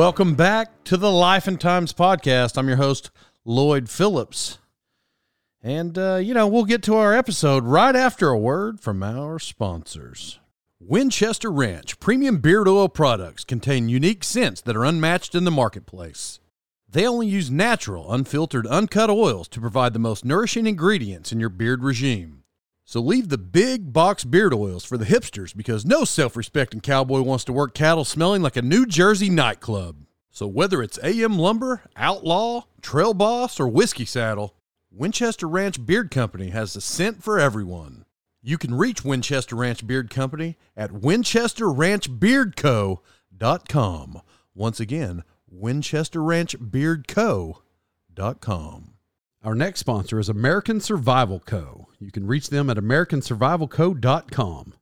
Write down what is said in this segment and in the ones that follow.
Welcome back to the Life and Times podcast. I'm your host, Lloyd Phillips. And, uh, you know, we'll get to our episode right after a word from our sponsors. Winchester Ranch premium beard oil products contain unique scents that are unmatched in the marketplace. They only use natural, unfiltered, uncut oils to provide the most nourishing ingredients in your beard regime. So leave the big box beard oils for the hipsters because no self respecting cowboy wants to work cattle smelling like a New Jersey nightclub. So whether it's AM Lumber, Outlaw, Trail Boss, or Whiskey Saddle, Winchester Ranch Beard Company has the scent for everyone. You can reach Winchester Ranch Beard Company at winchesterranchbeardco.com. Once again, winchesterranchbeardco.com. Our next sponsor is American Survival Co. You can reach them at americansurvivalco.com.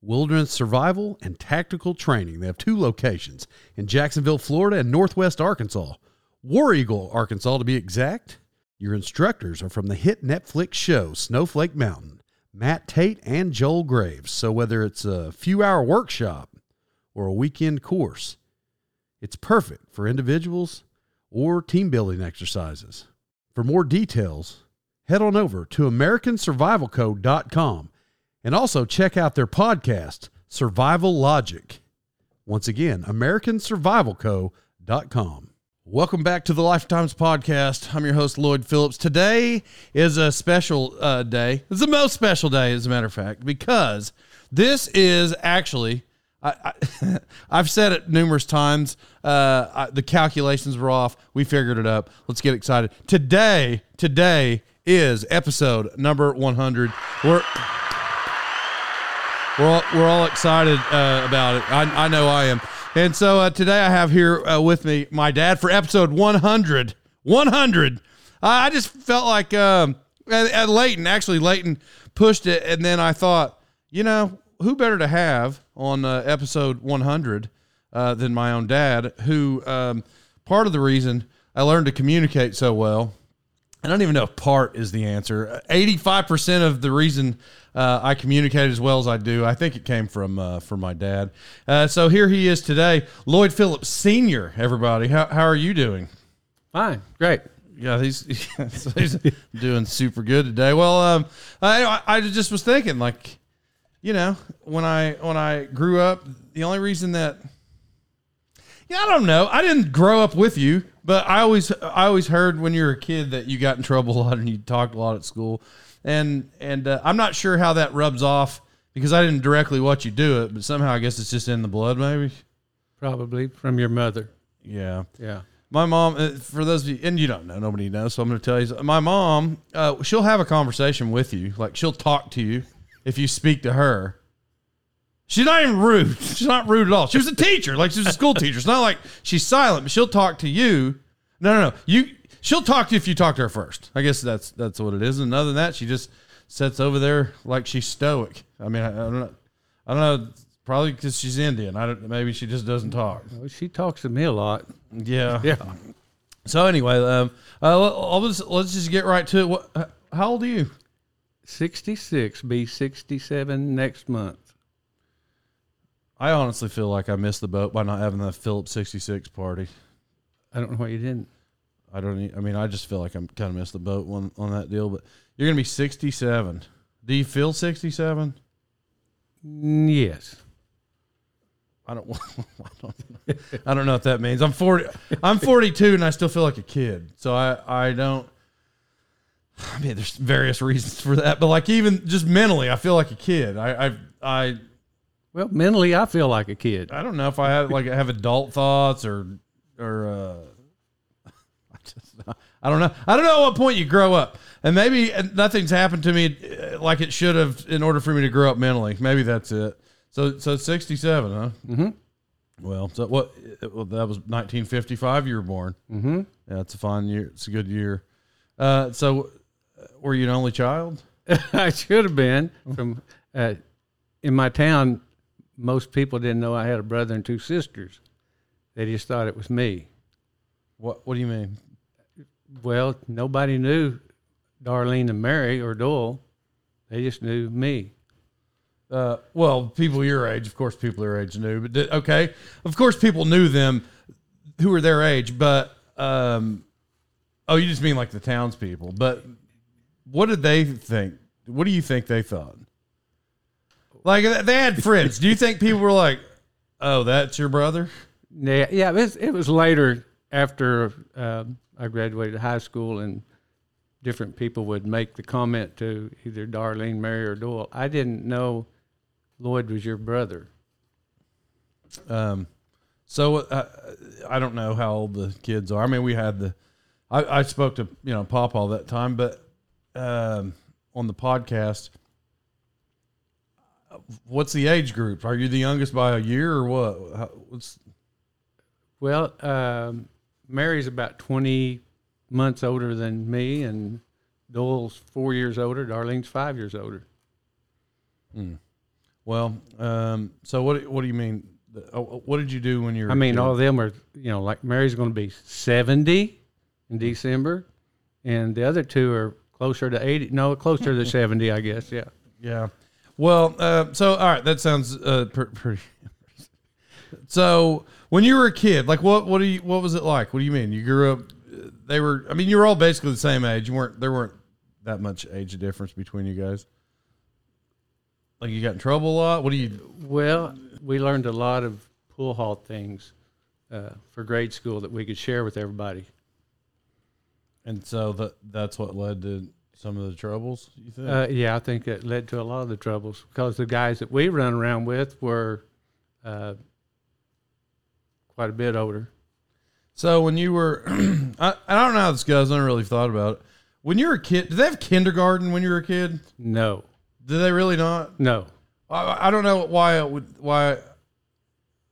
Wilderness survival and tactical training. They have two locations in Jacksonville, Florida, and Northwest Arkansas. War Eagle, Arkansas, to be exact. Your instructors are from the hit Netflix show Snowflake Mountain, Matt Tate and Joel Graves. So whether it's a few hour workshop or a weekend course, it's perfect for individuals or team building exercises. For more details, head on over to AmericanSurvivalCo.com and also check out their podcast, Survival Logic. Once again, AmericanSurvivalCo.com. Welcome back to the Lifetimes Podcast. I'm your host, Lloyd Phillips. Today is a special uh, day. It's the most special day, as a matter of fact, because this is actually I, I, have said it numerous times. Uh, I, the calculations were off. We figured it up. Let's get excited. Today, today is episode number 100. We're we're all, we're all excited uh, about it. I, I know I am. And so uh, today I have here uh, with me my dad for episode 100. 100. I just felt like um, at, at Leighton, actually, Leighton pushed it. And then I thought, you know, who better to have on uh, episode 100 uh, than my own dad, who um, part of the reason I learned to communicate so well. I don't even know if part is the answer. 85% of the reason uh, I communicate as well as I do, I think it came from uh, from my dad. Uh, so here he is today, Lloyd Phillips Senior. Everybody, how how are you doing? Fine, great. Yeah, he's he's doing super good today. Well, um, I I just was thinking like you know, when I when I grew up, the only reason that yeah, I don't know. I didn't grow up with you, but I always I always heard when you were a kid that you got in trouble a lot and you talked a lot at school, and and uh, I'm not sure how that rubs off because I didn't directly watch you do it, but somehow I guess it's just in the blood, maybe. Probably from your mother. Yeah, yeah. My mom, uh, for those of you, and you don't know, nobody knows, so I'm going to tell you. My mom, uh, she'll have a conversation with you, like she'll talk to you if you speak to her. She's not even rude. She's not rude at all. She was a teacher, like she was a school teacher. It's not like she's silent, but she'll talk to you. No, no, no. You she'll talk to you if you talk to her first. I guess that's that's what it is. And other than that, she just sits over there like she's stoic. I mean, I, I don't know. I don't know. Probably because she's Indian. I don't. Maybe she just doesn't talk. Well, she talks to me a lot. Yeah. Yeah. So anyway, um, uh, let's let's just get right to it. What? How old are you? 66, be 67 next month. I honestly feel like I missed the boat by not having the Phillips 66 party. I don't know why you didn't. I don't. I mean, I just feel like I'm kind of missed the boat on on that deal. But you're gonna be 67. Do you feel 67? Mm, yes. I don't, I don't, know. I don't know what that means. I'm 40, I'm 42 and I still feel like a kid. So I, I don't, I mean, there's various reasons for that, but like even just mentally, I feel like a kid. I, I, I, Well, mentally, I feel like a kid. I don't know if I have like have adult thoughts or, or, uh, I just, I don't know. I don't know at what point you grow up, and maybe nothing's happened to me uh, like it should have in order for me to grow up mentally. Maybe that's it. So, so 67, huh? Mm-hmm. Well, so what? Well, that was 1955. You were born. Mm-hmm. Yeah, it's a fun year. It's a good year. Uh, so, uh, were you an only child? I should have been from uh, in my town. Most people didn't know I had a brother and two sisters. They just thought it was me. What What do you mean? Well, nobody knew Darlene and Mary or Doyle. They just knew me. Uh, well, people your age, of course, people your age knew, but did, okay, of course, people knew them who were their age, but um, oh, you just mean like the townspeople. But what did they think? What do you think they thought? Like they had friends. do you think people were like, "Oh, that's your brother"? Yeah, yeah. It was, it was later after um, I graduated high school, and different people would make the comment to either Darlene, Mary, or Doyle. I didn't know Lloyd was your brother. Um, so uh, I don't know how old the kids are. I mean, we had the, I, I spoke to you know Pop all that time, but um, on the podcast, what's the age group? Are you the youngest by a year or what? How, what's Well, um, Mary's about 20 months older than me, and Doyle's four years older. Darlene's five years older. well? Um, so what? What do you mean? Uh, What did you do when you were? I mean, all of them are, you know, like Mary's going to be 70 in December, and the other two are closer to 80. No, closer to 70, I guess. Yeah. Yeah. Well, uh, so all right, that sounds uh, pr- pretty. so when you were a kid, like what what do you what was it like? What do you mean? You grew up? They were. I mean, you were all basically the same age. You weren't. There weren't that much age difference between you guys. Like you got in trouble a lot. What do you? Well, we learned a lot of pool hall things uh, for grade school that we could share with everybody. And so that that's what led to some of the troubles. You think? Uh, yeah, I think it led to a lot of the troubles because the guys that we run around with were uh, quite a bit older. so when you were, I, I don't know how this goes. I never really thought about it. When you were a kid, did they have kindergarten when you were a kid? No, Did they really not? no. I, I don't know why it would why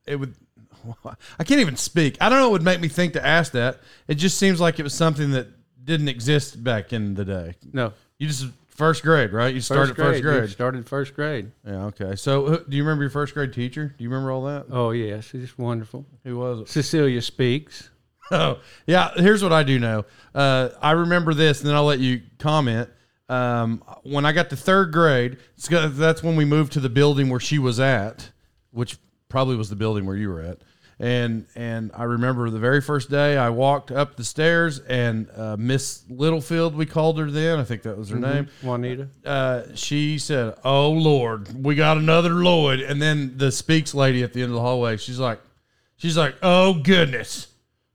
it would. I can't even speak. I don't know what would make me think to ask that. It just seems like it was something that didn't exist back in the day. No. You just first grade, right? You started first grade. started first grade. Yeah. Okay. So, who- do you remember your first grade teacher? Do you remember all that? Oh, yes. She's wonderful. Who was it? Cecilia Speaks. Oh, yeah. Here's what I do know. Uh, I remember this, and then I'll let you comment. Um, when I got to third grade, it's got- that's when we moved to the building where she was at, which probably was the building where you were at. And and I remember the very first day I walked up the stairs, and uh, Miss Littlefield, we called her then. I think that was her name Juanita. uh, she said, "Oh Lord, we got another Lloyd." And then the Speaks lady at the end of the hallway, she's like, she's like, "Oh goodness,"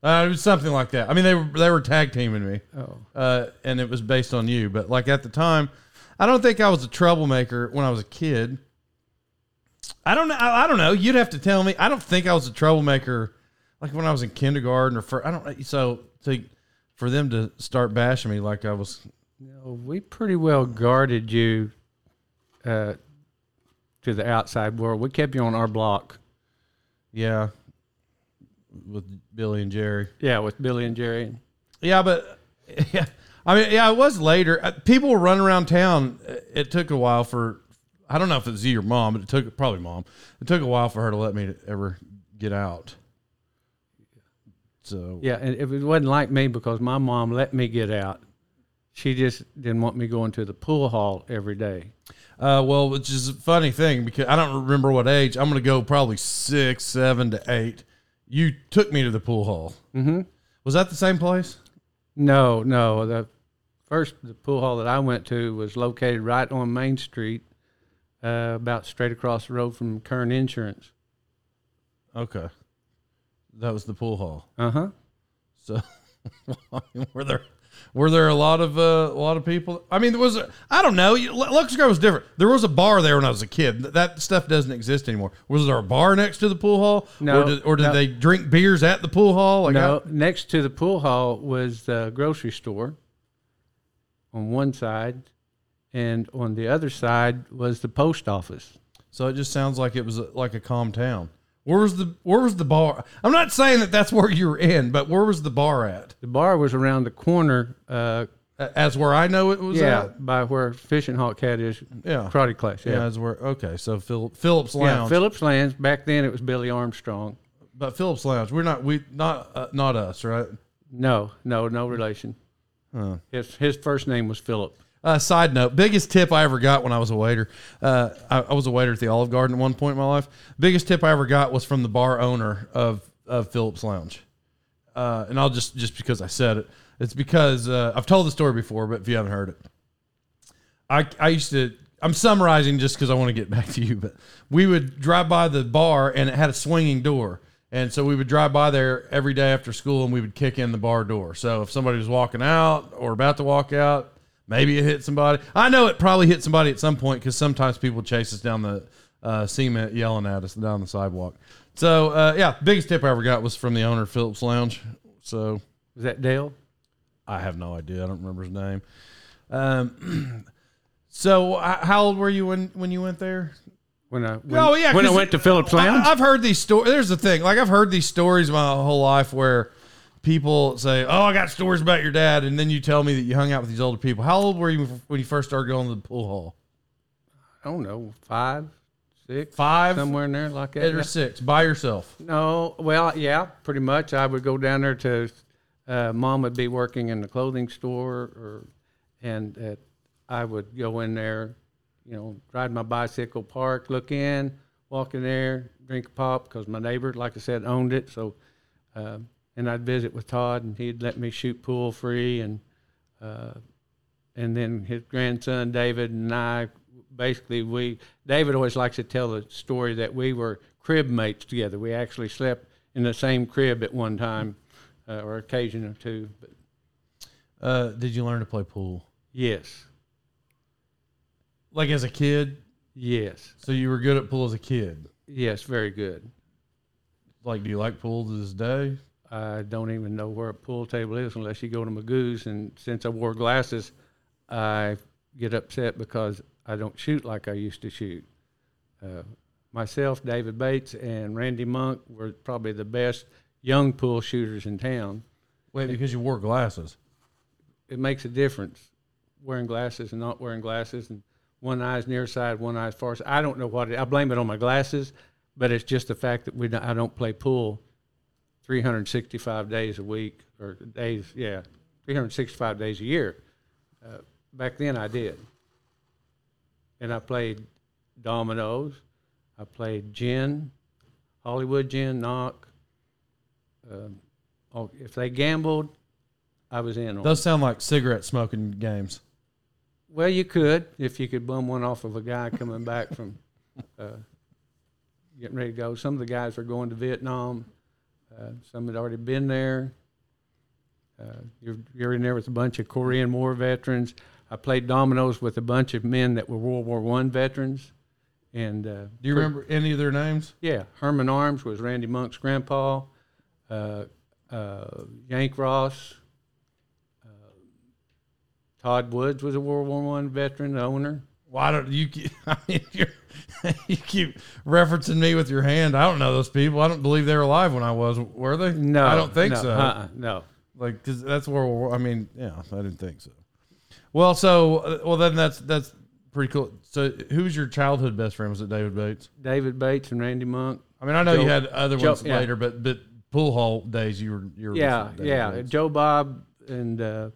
uh, it was something like that. I mean, they were they were tag teaming me, Oh. uh, and it was based on you. But like at the time, I don't think I was a troublemaker when I was a kid. I don't know. I, I don't know. You'd have to tell me. I don't think I was a troublemaker, like when I was in kindergarten or for. I don't. So to for them to start bashing me like I was No, we pretty well guarded you uh, to the outside world. We kept you on our block. Yeah. With Billy and Jerry. Yeah, with Billy and Jerry. Yeah, but yeah, I mean, yeah, it was later. Uh, People were running around town. It took a while for, I don't know if it was you or mom, but it took probably mom. It took a while for her to let me to ever get out. So Yeah, and it wasn't like me because my mom let me get out. She just didn't want me going to the pool hall every day. Uh, well, which is a funny thing because I don't remember what age. I'm going to go probably six, seven to eight. You took me to the pool hall. Mm-hmm. Was that the same place? No, no. The first the pool hall that I went to was located right on Main Street, uh, about straight across the road from Kern Insurance. Okay, that was the pool hall. Uh huh. So were there were there a lot of uh, a lot of people? I mean, there was I don't know. Luxor was different. There was a bar there when I was a kid. That stuff doesn't exist anymore. Was there a bar next to the pool hall? No, or did, or did no. they drink beers at the pool hall? Like No, next to the pool hall was the grocery store on one side, and on the other side was the post office. So it just sounds like it was a, like a calm town. Where was the Where was the bar? I'm not saying that that's where you were in, but where was the bar at? The bar was around the corner. Uh, As where I know it was yeah, at. by where Fishing Hawk Cat is, Yeah. karate class. Yeah, Yeah, as where okay. So Phil, Phillips yeah. Lounge, Phillips Lands. Back then, it was Billy Armstrong. but Phillips Lounge. We're not we not uh, not us, right? No, no, no relation. Huh. His his first name was Philip. Uh, side note: biggest tip I ever got when I was a waiter. Uh, I, I was a waiter at the Olive Garden at one point in my life. Biggest tip I ever got was from the bar owner of of Phillips Lounge. Uh, and I'll just just because I said it, it's because uh, I've told the story before, but if you haven't heard it, I I used to. I'm summarizing just because I want to get back to you, but we would drive by the bar and it had a swinging door. And so we would drive by there every day after school and we would kick in the bar door. So if somebody was walking out or about to walk out, maybe it hit somebody. I know it probably hit somebody at some point because sometimes people chase us down the uh, cement yelling at us down the sidewalk. So uh, yeah, biggest tip I ever got was from the owner of Phillips Lounge. So Was that Dale? I have no idea. I don't remember his name. Um, so uh, how old were you when when you went there? When I when, oh yeah, when I went to Phillips Lounge. I, have heard these stories. There's the thing. Like I've heard these stories my whole life where people say, "Oh, I got stories about your dad," and then you tell me that you hung out with these older people. How old were you when you first started going to the pool hall? I don't know, five, six, Five somewhere in there like that. eight or six by yourself. No, well, yeah, pretty much. I would go down there to, uh, mom would be working in the clothing store, or, and uh, I would go in there, you know, ride my bicycle, park, look in, walk in there, drink a pop, because my neighbor, like I said, owned it. So, um, and I'd visit with Todd, and he'd let me shoot pool free, and uh, and then his grandson David and I, basically we David always likes to tell the story that we were crib mates together. We actually slept in the same crib at one time, uh, or occasion or two. But Uh, did you learn to play pool yes, like as a kid? yes, So you were good at pool as a kid. yes, very good. Like, do you like pool to this day? I don't even know where a pool table is unless you go to Magoo's. And since I wore glasses, I get upset because I don't shoot like I used to shoot. Uh, myself, David Bates, and Randy Monk were probably the best young pool shooters in town. Wait, because you wore glasses. It makes a difference wearing glasses and not wearing glasses, and one eye's near side, one eye's far side. I don't know what it, I blame it on my glasses, but it's just the fact that we don't, I don't play pool 365 days a week or days, yeah, 365 days a year. Uh, back then I did. And I played dominoes. I played gin, Hollywood gin, knock. Um, oh, if they gambled, I was in on. it. Those sound like cigarette smoking games. Well, you could if you could bum one off of a guy coming back from uh, getting ready to go. Some of the guys were going to Vietnam. Uh, some had already been there. Uh, you're, you're in there with a bunch of Korean War veterans. I played dominoes with a bunch of men that were World War One veterans. And uh, Do you remember any of their names? Yeah, Herman Arms was Randy Monk's grandpa. Uh, uh, Yank Ross. Uh, Todd Woods was a World War One veteran owner. Why don't you? I mean, you're, you keep referencing me with your hand. I don't know those people. I don't believe they were alive when I was. Were they? No, I don't think no, so. Uh-uh, no, Like, cause that's where. We're, I mean, yeah, I didn't think so. Well, so uh, well then that's that's pretty cool. So, who's your childhood best friend? Was it David Bates? David Bates and Randy Monk. I mean, I know Joe- you had other Joe- ones yeah. later, but but pool hall days you were you were Yeah, yeah. Bates. Joe Bob and uh,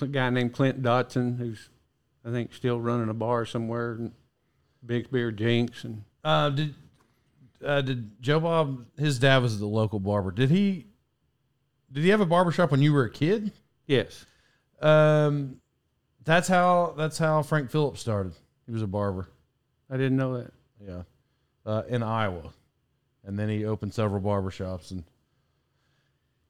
a guy named Clint Dotson, who's I think still running a bar somewhere. In Big Beer Jinx and Uh, did uh, did Joe Bob? His dad was the local barber. Did he? Did he have a barber shop when you were a kid? yes, Um, that's how that's how Frank Phillips started. He was a barber. I didn't know that. Yeah, uh, in Iowa. and then he opened several barbershops and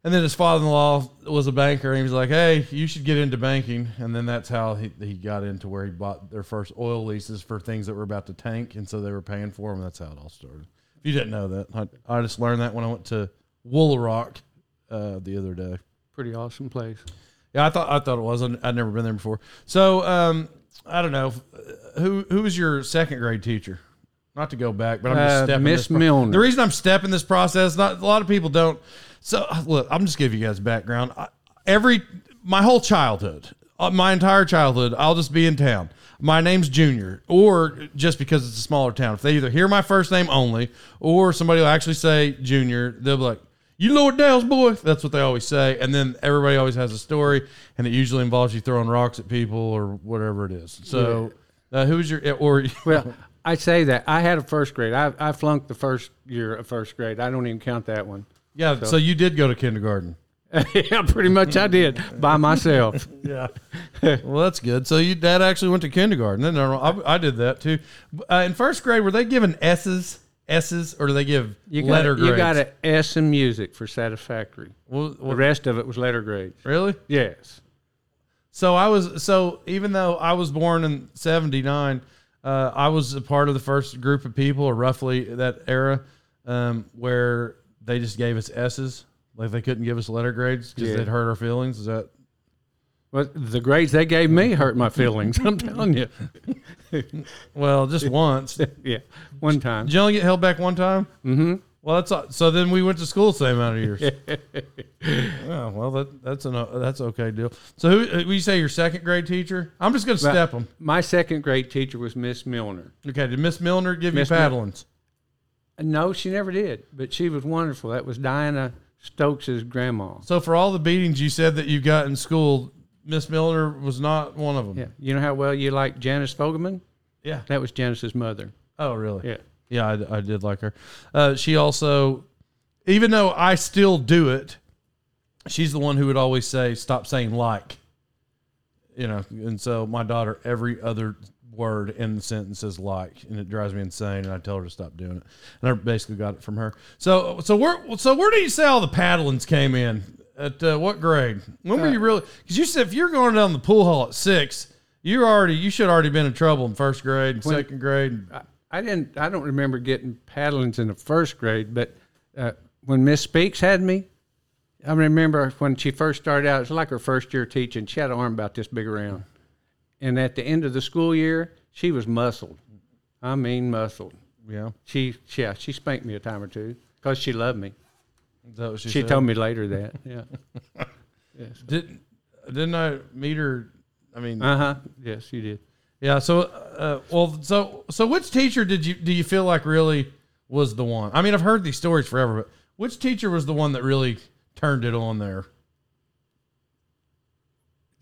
and then his father-in-law was a banker and he was like hey you should get into banking and then that's how he, he got into where he bought their first oil leases for things that were about to tank and so they were paying for them that's how it all started if you didn't know that i, I just learned that when i went to Woolaroc uh, the other day Pretty awesome place. yeah i thought i thought it was I'd, I'd never been there before so um, i don't know who who was your second grade teacher not to go back, but I'm just Uh, stepping. Miss this pro- Milner. The reason I'm stepping this process, not a lot of people don't. So look, I'm just giving you guys background. I, every my whole childhood, uh, my entire childhood, I'll just be in town. My name's Junior, or just because it's a smaller town. If they either hear my first name only, or somebody will actually say Junior, they'll be like, "You Lloyd Dale's boy." That's what they always say, and then everybody always has a story, and it usually involves you throwing rocks at people or whatever it is. So, uh, who's your or Well, I say that I had a first grade. I I flunked the first year of first grade. I don't even count that one. Yeah, so, you did go to kindergarten. yeah, pretty much I did by myself. Yeah. well, that's good. So you dad actually went to kindergarten. Then I, I did that too. Uh, in first grade, were they given S's, S's, or do they give You letter got, grades? you got an S in music for satisfactory. Well, The rest of it was letter grades. really? Yes. So I was so even though I was born in '79, uh, I was a part of the first group of people, or roughly that era, um, where they just gave us S's, like they couldn't give us letter grades because Yeah. they'd hurt our feelings. Is that Well, the grades they gave me hurt my feelings. I'm telling you. well, just once? Did yeah, one time. Did you only get held back one time? Mm-hmm. Well, that's so. Then we went to school the same amount of years. yeah, well, that that's an that's okay deal. So, who who you say your second grade teacher? I'm just gonna step them. My second grade teacher was Miss Milner. Okay, did Miss Milner give Miss you Mil- paddlings? No, she never did, but she was wonderful. That was Diana Stokes's grandma. So, for all the beatings you said that you got in school, Miss Milner was not one of them. Yeah, you know how well you like Janice Fogelman? Yeah. That was Janice's mother. Oh, really? Yeah. Yeah, I, I did like her. Uh, she also, even though I still do it, she's the one who would always say, "Stop saying like." You know, and so my daughter, every other word in the sentence is like, and it drives me insane. And I tell her to stop doing it. And I basically got it from her. So, so where, so where do you say all the paddlings came in? At uh, what grade? When were you really? Because you said if you're going down the pool hall at six, you're already you should already been in trouble in first grade, and When- second grade. I, I didn't. I don't remember getting paddlings in the first grade, but uh, when Miss Speaks had me, I remember when she first started out. It was like her first year teaching. She had an arm about this big around, and at the end of the school year, she was muscled. I mean, muscled. Yeah. She, yeah, she spanked me a time or two because she loved me. Is that what she, She said? told me later that. Yeah. yes. Didn't didn't I meet her? I mean, Uh huh. Yes, you did. yeah. So, uh, well, so so which teacher did you do you feel like really was the one? I mean, I've heard these stories forever, but which teacher was the one that really turned it on there?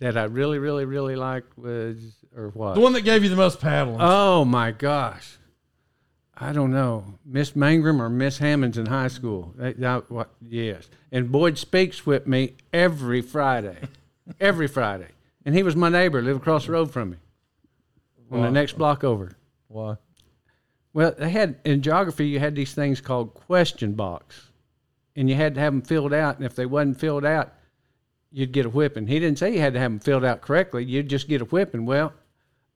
That I really, really, really liked was or what? The one that gave you the most paddling. Oh my gosh. I don't know. Miss Mangrum or Miss Hammonds in high school. They- that- what, yes. And Boyd Speaks with me every Friday. every Friday. And he was my neighbor, lived across the road from me. On the next block over. Why? Well, they had in geography you had these things called question box. And you had to have them filled out, and if they wasn't filled out, you'd get a whipping. He didn't say you had to have them filled out correctly. You'd just get a whipping. Well,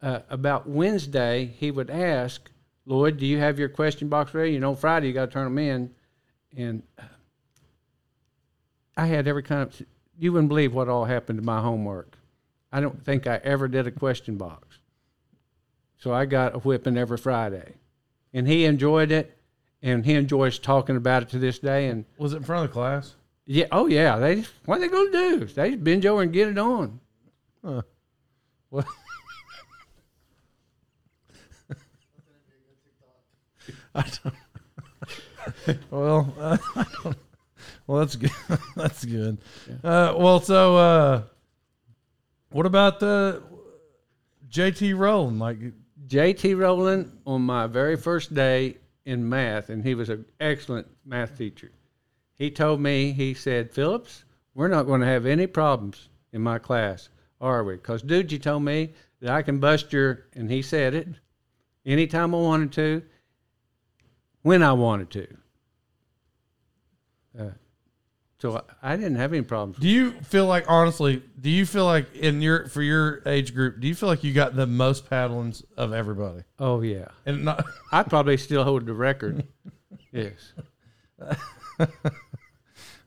uh, about Wednesday, he would ask, Lloyd, do you have your question box ready? You know, Friday you got to turn them in. And uh, I had every kind of, you wouldn't believe what all happened to my homework. I don't think I ever did a question box. So I got a whipping every Friday. And he enjoyed it. And he enjoys talking about it to this day. And Was it in front of the class? Yeah, oh yeah, they what are they gonna do? They just binge over and get it on. Huh. What? I don't. well, uh, I don't. Well, that's good. that's good. Uh, well, so uh, what about the JT Rowland? Like, JT Rowland on my very first day in math, and he was an excellent math teacher. He told me, he said, Phillips, we're not going to have any problems in my class, are we? Because, dude, you told me that I can bust your, and he said it, anytime I wanted to, when I wanted to. Uh, so I, I didn't have any problems. Do you feel like honestly? Do you feel like in your for your age group? Do you feel like you got the most paddlings of everybody? Oh yeah, And not I probably still hold the record. yes.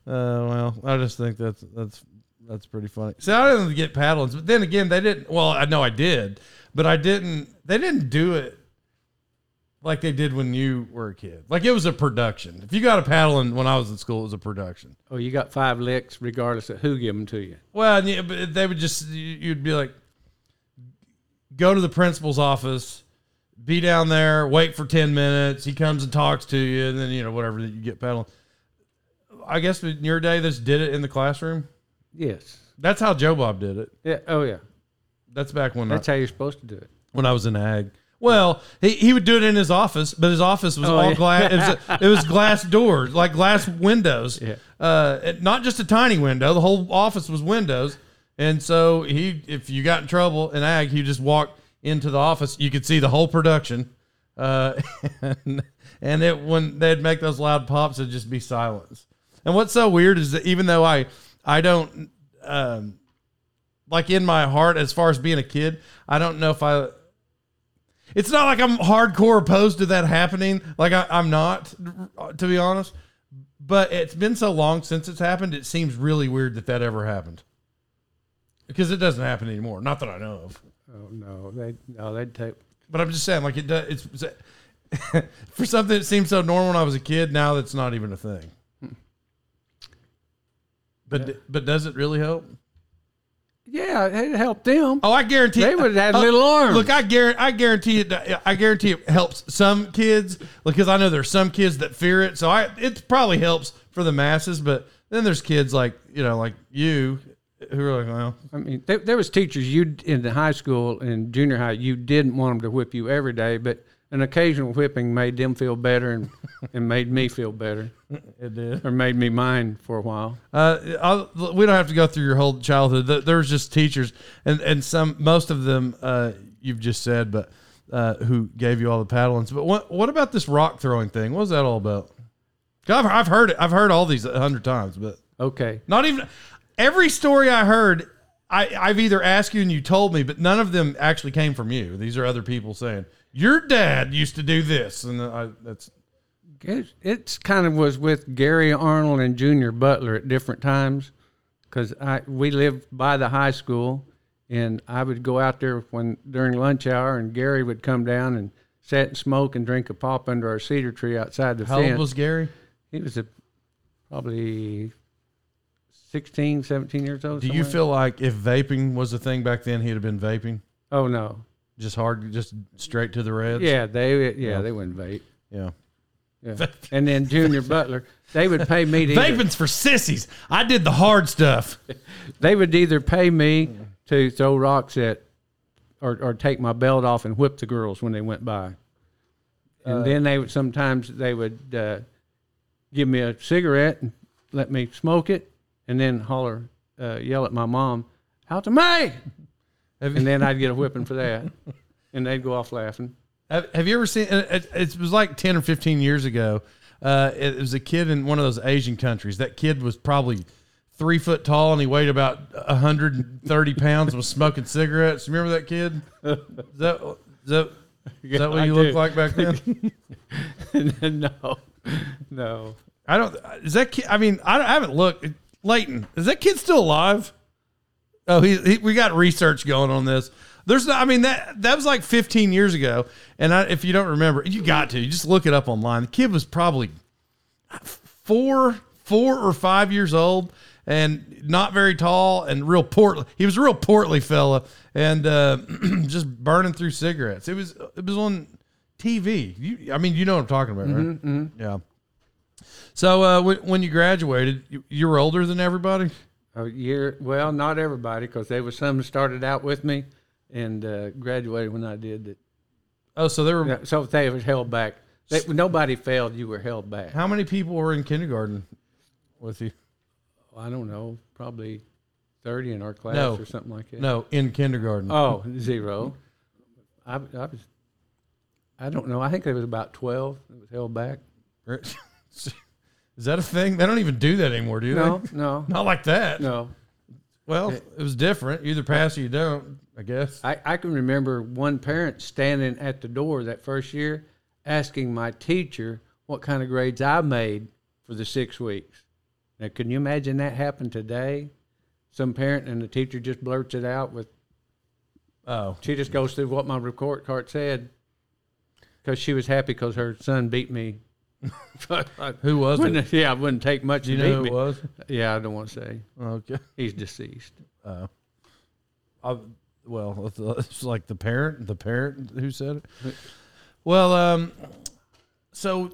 Uh, well, I just think that's that's that's pretty funny. See, I didn't get paddlings, but then again, they didn't. Well, I know I did, but I didn't. They didn't do it like they did when you were a kid. Like it was a production. If you got a paddling when I was in school, it was a production. Oh, you got five licks, regardless of who give them to you. Well, yeah, but they would just you'd be like, go to the principal's office, be down there, wait for ten minutes. He comes and talks to you, and then you know whatever that you get paddling. I guess in your day, this did it in the classroom. Yes. That's how Joe Bob did it. Yeah. Oh yeah. That's back when That's I, how you're supposed to do it. when I was in ag. Well, he, he would do it in his office, but his office was Oh, all yeah. glass. It was, it was glass doors, like glass windows. Yeah. Uh, not just a tiny window. The whole office was windows. And so he, if you got in trouble in ag, he just walked into the office. You could see the whole production. Uh, and, and it when they'd make those loud pops, it'd just be silence. And what's so weird is that even though I, I don't, um, like in my heart, as far as being a kid, I don't know if I. It's not like I'm hardcore opposed to that happening. Like I, I'm not, to be honest. But it's been so long since it's happened. It seems really weird that that ever happened. Because it doesn't happen anymore. Not that I know of. Oh no, they no they'd take. But I'm just saying, like it does. It's for something that seemed so normal when I was a kid. Now that's not even a thing. Hmm. But but does it really help? Yeah, it helped them. Oh, I guarantee They would have had Oh, little arms. Look, I guarantee, I guarantee it. I guarantee it helps some kids because I know there's some kids that fear it. So I, it probably helps for the masses. But then there's kids like you know, like you, who are like, well, I mean, there, there was teachers you in the high school and junior high you didn't want them to whip you every day, but an occasional whipping made them feel better and, and made me feel better it did. or made me mind for a while. Uh, I'll, we don't have to go through your whole childhood. There- There's just teachers, and and some most of them uh, you've just said, but uh, who gave you all the paddlings. But what what about this rock throwing thing? What was that all about? I've, I've heard it. I've heard all these a hundred times, but Okay. not even every story I heard. I, I've either asked you and you told me, but none of them actually came from you. These are other people saying your dad used to do this, and I, that's It, it's kind of was with Gary Arnold and Junior Butler at different times because I we lived by the high school and I would go out there when during lunch hour and Gary would come down and sit and smoke and drink a pop under our cedar tree outside the field. how fence. old was Gary? he was a, probably 16, 17 years old. Do you somewhere. feel like if vaping was a thing back then, he'd have been vaping? Oh no. Just hard, just straight to the reds. Yeah, they yeah, Yeah. they wouldn't vape. yeah. Yeah. and then Junior Butler, they would pay me to either- Vaping's for sissies. I did the hard stuff. they would either pay me to throw rocks at or, or take my belt off and whip the girls when they went by. And then they would sometimes they would uh, give me a cigarette and let me smoke it, and then holler, uh, yell at my mom, "Out to me!" And then I'd get a whipping for that, and they'd go off laughing. have, have you ever seen? It, it, was like ten or fifteen years ago. Uh, it, was a kid in one of those Asian countries. That kid was probably three foot tall and he weighed about hundred and thirty pounds. and Was smoking cigarettes. Remember that kid? Is that is that, is that what I you looked like back then? no, no. I don't. Is that kid? I mean, I, don't- I haven't looked. Leighton, is that kid still alive? Oh, he, he we got research going on this. There's, no, I mean that that was like 15 years ago, and I, if you don't remember, you got to you just look it up online. The kid was probably four, four or five years old, and not very tall, and real portly. He was a real portly fella, and uh, just burning through cigarettes. It was it was on TV. You, I mean, you know what I'm talking about, right? Yeah. So uh, when, when you graduated, you, you were older than everybody. A year, well, not everybody, because there was some that started out with me and uh, graduated when I did. That, Oh, so there were Yeah, so they was held back. They, nobody failed. You were held back. how many people were in kindergarten with you? I don't know, probably thirty in our class No. or something like that. No, in kindergarten. Oh, zero. I, I was. I don't know. I think there was about twelve that was held back. Is that a thing? They don't even do that anymore, do No, they? no, no. Not like that. no. Well, it was different. You either pass or you don't, I guess. I, I can remember one parent standing at the door that first year asking my teacher what kind of grades I made for the six weeks. Now, can you imagine that happened today? Some parent and the teacher just blurts it out with, Oh, she just goes through what my report card said because she was happy because her son beat me. Who was it? Wouldn't- yeah, it wouldn't take much Do you to know beat who me. it was? Yeah, I don't want to say. Okay. He's deceased. Uh, I, well, it's, it's like the parent, the parent who said it. Well, um, so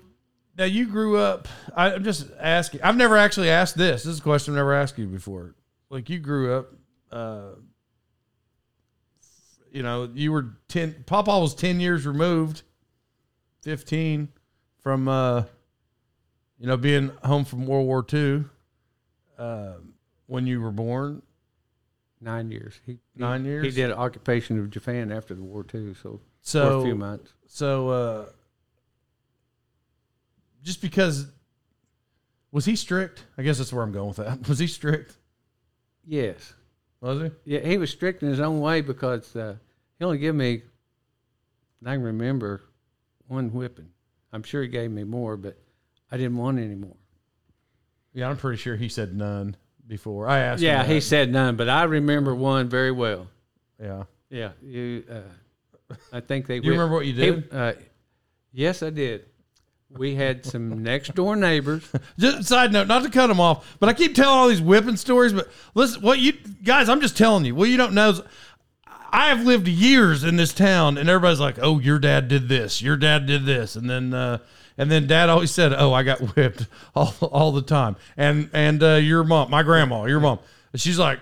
now you grew up. I, I'm just asking. I've never actually asked this. This is a question I've never asked you before. Like you grew up, uh, you know, you were ten. Papa was ten years removed, fifteen from, uh, you know, being home from World War II. Uh, when you were born, Nine years. He, Nine he, years? He did an occupation of Japan after the war too, so, so for a few months. So, uh, just because was he strict? I guess that's where I'm going with that. Was he strict? Yes. Was he? Yeah, he was strict in his own way because uh, he only gave me, I can remember, one whipping. I'm sure he gave me more, but I didn't want any more. Yeah, I'm pretty sure he said none before. I asked. him Yeah, he said none, but I remember one very well. Yeah. Yeah, you. Uh, I think they. You whipped- remember what you he- did? uh, yes, I did. We had some next door neighbors. Just side note, not to cut them off, but I keep telling all these whipping stories. But listen, what you guys, I'm just telling you. What you don't know is, I have lived years in this town, and everybody's like, "Oh, your dad did this. Your dad did this," and then, uh, and then Dad always said, "Oh, I got whipped all, all the time." And and uh, your mom, my grandma, your mom, she's like,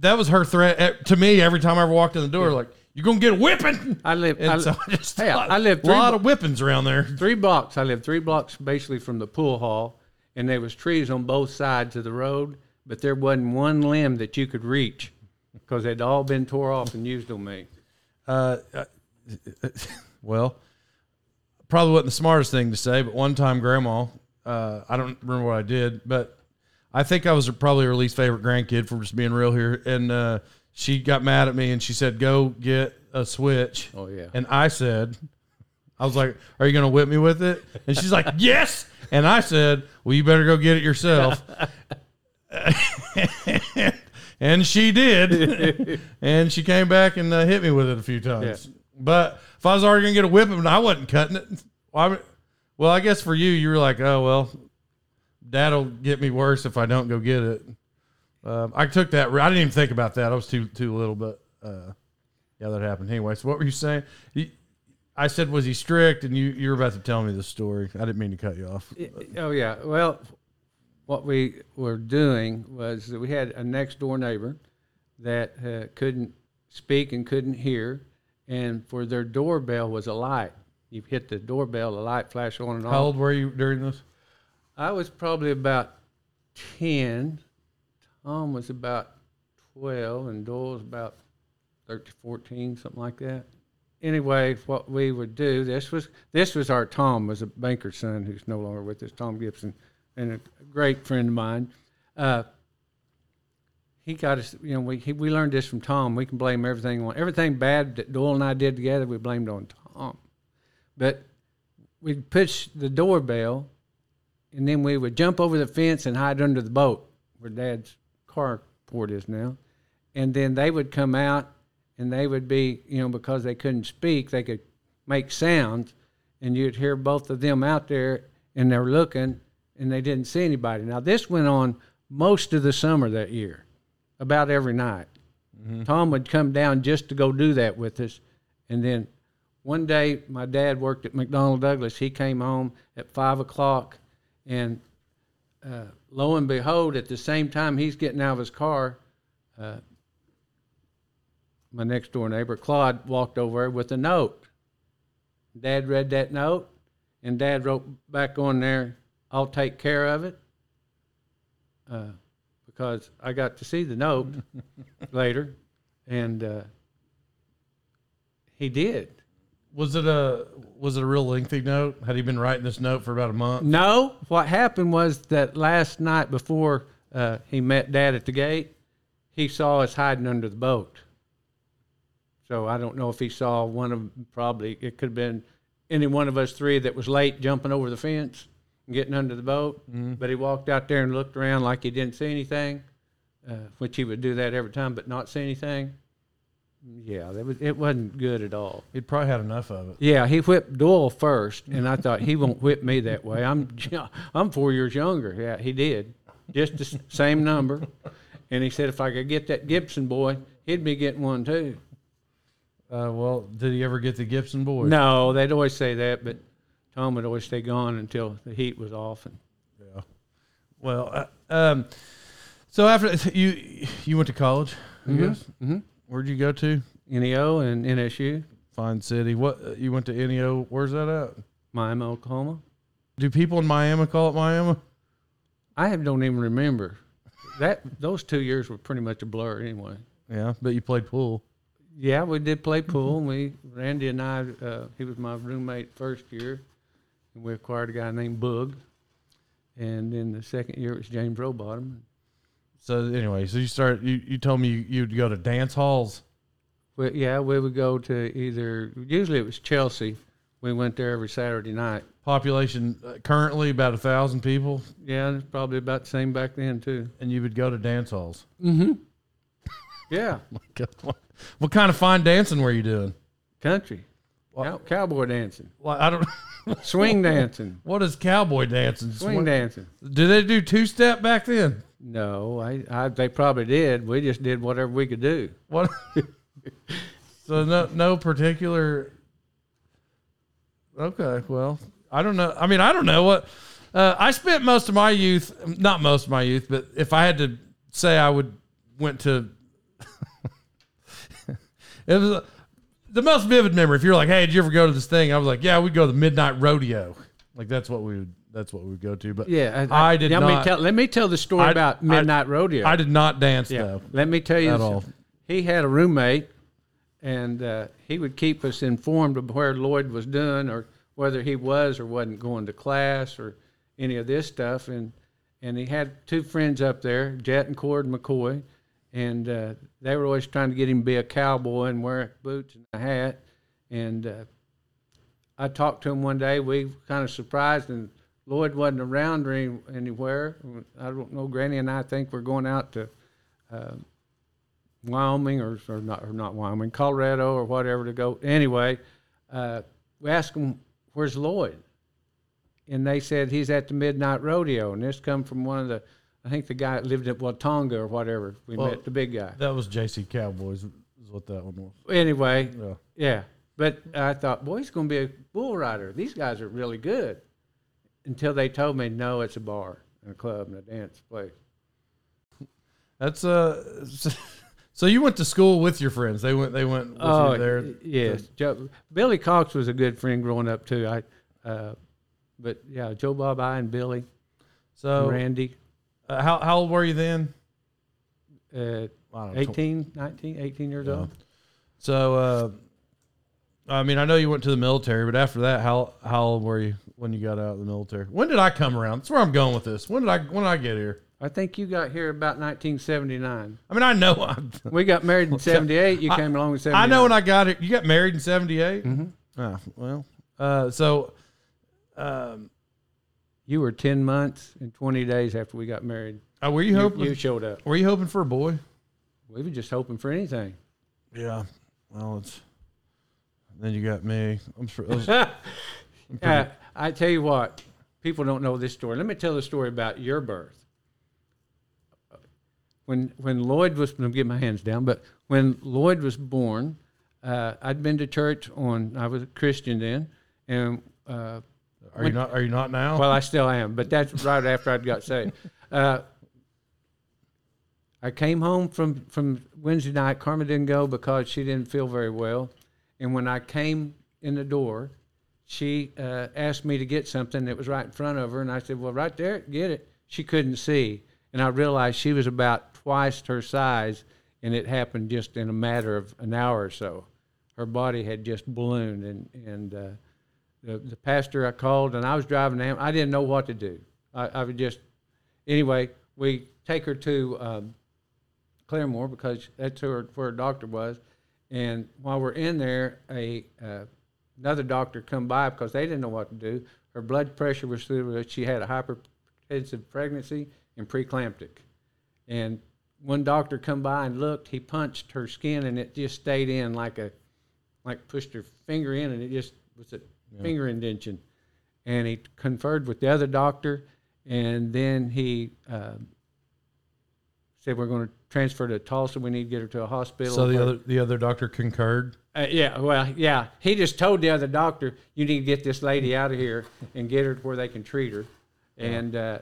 that was her threat eh, to me every time I ever walked in the door. Like, you're gonna get a whipping. I live. And I, so I just Hey, I lived a lot blo- of whippings around there. three blocks. I lived three blocks basically from the pool hall, and there was trees on both sides of the road, but there wasn't one limb that you could reach because they'd all been tore off and used on me. Uh, uh, well, probably wasn't the smartest thing to say, but one time, Grandma, uh, I don't remember what I did, but I think I was probably her least favorite grandkid for just being real here, and uh, she got mad at me and she said, "Go get a switch." Oh yeah. And I said, I was like, Are you going to whip me with it? And she's like, Yes. And I said, Well, you better go get it yourself. and she did. and she came back and uh, hit me with it a few times. But if I was already going to get a whipping, I wasn't cutting it. Well, I, well, I guess for you, you were like, Oh, well, that'll get me worse if I don't go get it. Um, I took that. I didn't even think about that. I was too too little, but uh, yeah, that happened. Anyway, so what were you saying? You, I said, was he strict? And you you were about to tell me the story. I didn't mean to cut you off. Oh yeah. Well, what we were doing was that we had a next door neighbor that uh, couldn't speak and couldn't hear, and for their doorbell was a light. You hit the doorbell, the light flash on and off. How old were you during this? I was probably about 10. Tom was about 12, and Doyle was about 13, 14, something like that. Anyway, what we would do, this was this was our Tom, was a banker's son who's no longer with us, Tom Gibson, and great friend of mine. Uh, he got us, you know, we, he, we learned this from Tom. We can blame everything on, everything bad that Doyle and I did together, we blamed on Tom. But we'd push the doorbell, and then we would jump over the fence and hide under the boat where Dad's carport is now. And then they would come out, and they would be, you know, because they couldn't speak, they could make sounds, and you'd hear both of them out there, and they're looking, and they didn't see anybody. Now this went on most of the summer that year, about every night. Tom would come down just to go do that with us, and then one day my dad worked at McDonnell Douglas. He came home at five o'clock, and uh, lo and behold, at the same time he's getting out of his car, uh, my next door neighbor Claude walked over with a note. Dad read that note, and Dad wrote back on there, "I'll take care of it," uh, because I got to see the note later, and uh, he did. Was it a was it a real lengthy note? Had he been writing this note for about a month? No, what happened was that last night before uh, he met Dad at the gate, he saw us hiding under the boat. So I don't know if he saw one of probably it could have been any one of us three that was late jumping over the fence and getting under the boat. But he walked out there and looked around like he didn't see anything, uh, which he would do that every time, but not see anything. Yeah, that was, it wasn't good at all. He'd probably had enough of it. Yeah, he whipped Doyle first, and I thought he won't whip me that way. I'm I'm four years younger. Yeah, he did, just the same number. And he said if I could get that Gibson boy, he'd be getting one too. Uh, well, did he ever get the Gibson boy? No, they'd always say that, but Tom would always stay gone until the heat was off. And Well, uh, um, so after you you went to college, guess. mhm. Where'd you go to? NEO and NSU, Fine city. What uh, you went to NEO? Where's that at? Miami, Oklahoma. Do people in Miami call it Miami? I have, don't even remember that. Those two years were pretty much a blur anyway. Yeah, but you played pool. Yeah, we did play pool. And we Randy and I, uh, he was my roommate first year, and we acquired a guy named Bug. And then the second year it was James Rowbottom. So anyway, so you start. You, you told me you, you'd go to dance halls. We, yeah, we would go to either. Usually it was Chelsea. We went there every Saturday night. Population uh, currently about a thousand people, Yeah, it's probably about the same back then too. and you would go to dance halls. Mm-hmm. Yeah, what, what kind of fine dancing were you doing? country, Well- Cow- cowboy dancing, Well, I don't. swing dancing, What is cowboy dancing? swing dancing. Do they do two step back then? No, I, I, they probably did. We just did whatever we could do. What? so no no particular. Okay, well, I don't know. I mean, I don't know what. Uh, I spent most of my youth, not most of my youth, but if I had to say, I would went to. it was the most vivid memory. If you're like, hey, did you ever go to this thing? I was like, yeah, we'd go to the midnight rodeo. Like that's what we would. That's what we would go to. But Yeah, I did let Me not- tell, let me tell the story I- about I- Midnight Rodeo. I did not dance yeah, though. let me tell you. At this. all. He had a roommate, and uh, he would keep us informed of where Lloyd was doing, or whether he was or wasn't going to class, or any of this stuff. And and he had two friends up there, Jet and Cord McCoy, and uh, they were always trying to get him to be a cowboy and wear boots and a hat. And uh, I talked to him one day. We kind of surprised, and Lloyd wasn't around any, anywhere. I don't know. Granny and I think we're going out to uh, Wyoming or, or not or not Wyoming, Colorado or whatever to go. Anyway, uh, we asked him, "Where's Lloyd?" And they said he's at the Midnight Rodeo. And this come from one of the, I think the guy that lived at Watonga or whatever. We Well, met the big guy. That was JC Cowboys. Is what that one was. Anyway, Yeah. yeah. But I thought, boy, he's going to be a bull rider. These guys are really good. Until they told me, no, it's a bar and a club and a dance place. That's uh. So you went to school with your friends. They went. They went with you there. yes. Joe, Billy Cox was a good friend growing up too. I, uh, but yeah, Joe Bob, I, and Billy, So Randy, uh, how how old were you then? uh, I don't know, 18, 19, 18 years Yeah. old. So uh, I mean, I know you went to the military, but after that, how how old were you when you got out of the military? When did I come around? That's where I'm going with this. When did I when did I get here? I think you got here about 1979. I mean, I know I'm, We got married in 78. You I- came along in 79. I know when I got here. You got married in '78. Mhm. Oh well. Uh, so um, You were 10 months and 20 days after we got married. uh, were you You, hoping? you showed up. were you hoping for a boy? We were just hoping for anything. Yeah. Well, it's then you got me. I'm sure. those- Uh, I tell you what, people don't know this story. Let me tell the story about your birth. When when Lloyd was, I'm get my hands down, but when Lloyd was born, uh, I'd been to church on. I was a Christian then, and uh, are you not? Are you not now? well, I still am, but that's right after I'd got saved. Uh, I came home from, from Wednesday night. Karma didn't go because she didn't feel very well. And when I came in the door, she uh, asked me to get something that was right in front of her. And I said, Well, right there, get it. She couldn't see. And I realized she was about twice her size, and it happened just in a matter of an hour or so. her body had just ballooned, and and uh, the the pastor I called, and I was driving the I didn't know what to do. I, I would just anyway. We take her to um, Claremore because that's where, where her doctor was, and while we're in there, a uh, another doctor come by because they didn't know what to do. Her blood pressure was through. She had a hypertensive pregnancy and preeclamptic, and one doctor come by and looked. He punched her skin, and it just stayed in like a like pushed her finger in, and it just was a yeah. finger indention. And he conferred with the other doctor, and then he uh, said we're going to transfer to Tulsa. We need to get her to a hospital. So the other the other doctor concurred. Uh, yeah, well, yeah. He just told the other doctor, "You need to get this lady out of here and get her to where they can treat her." And uh,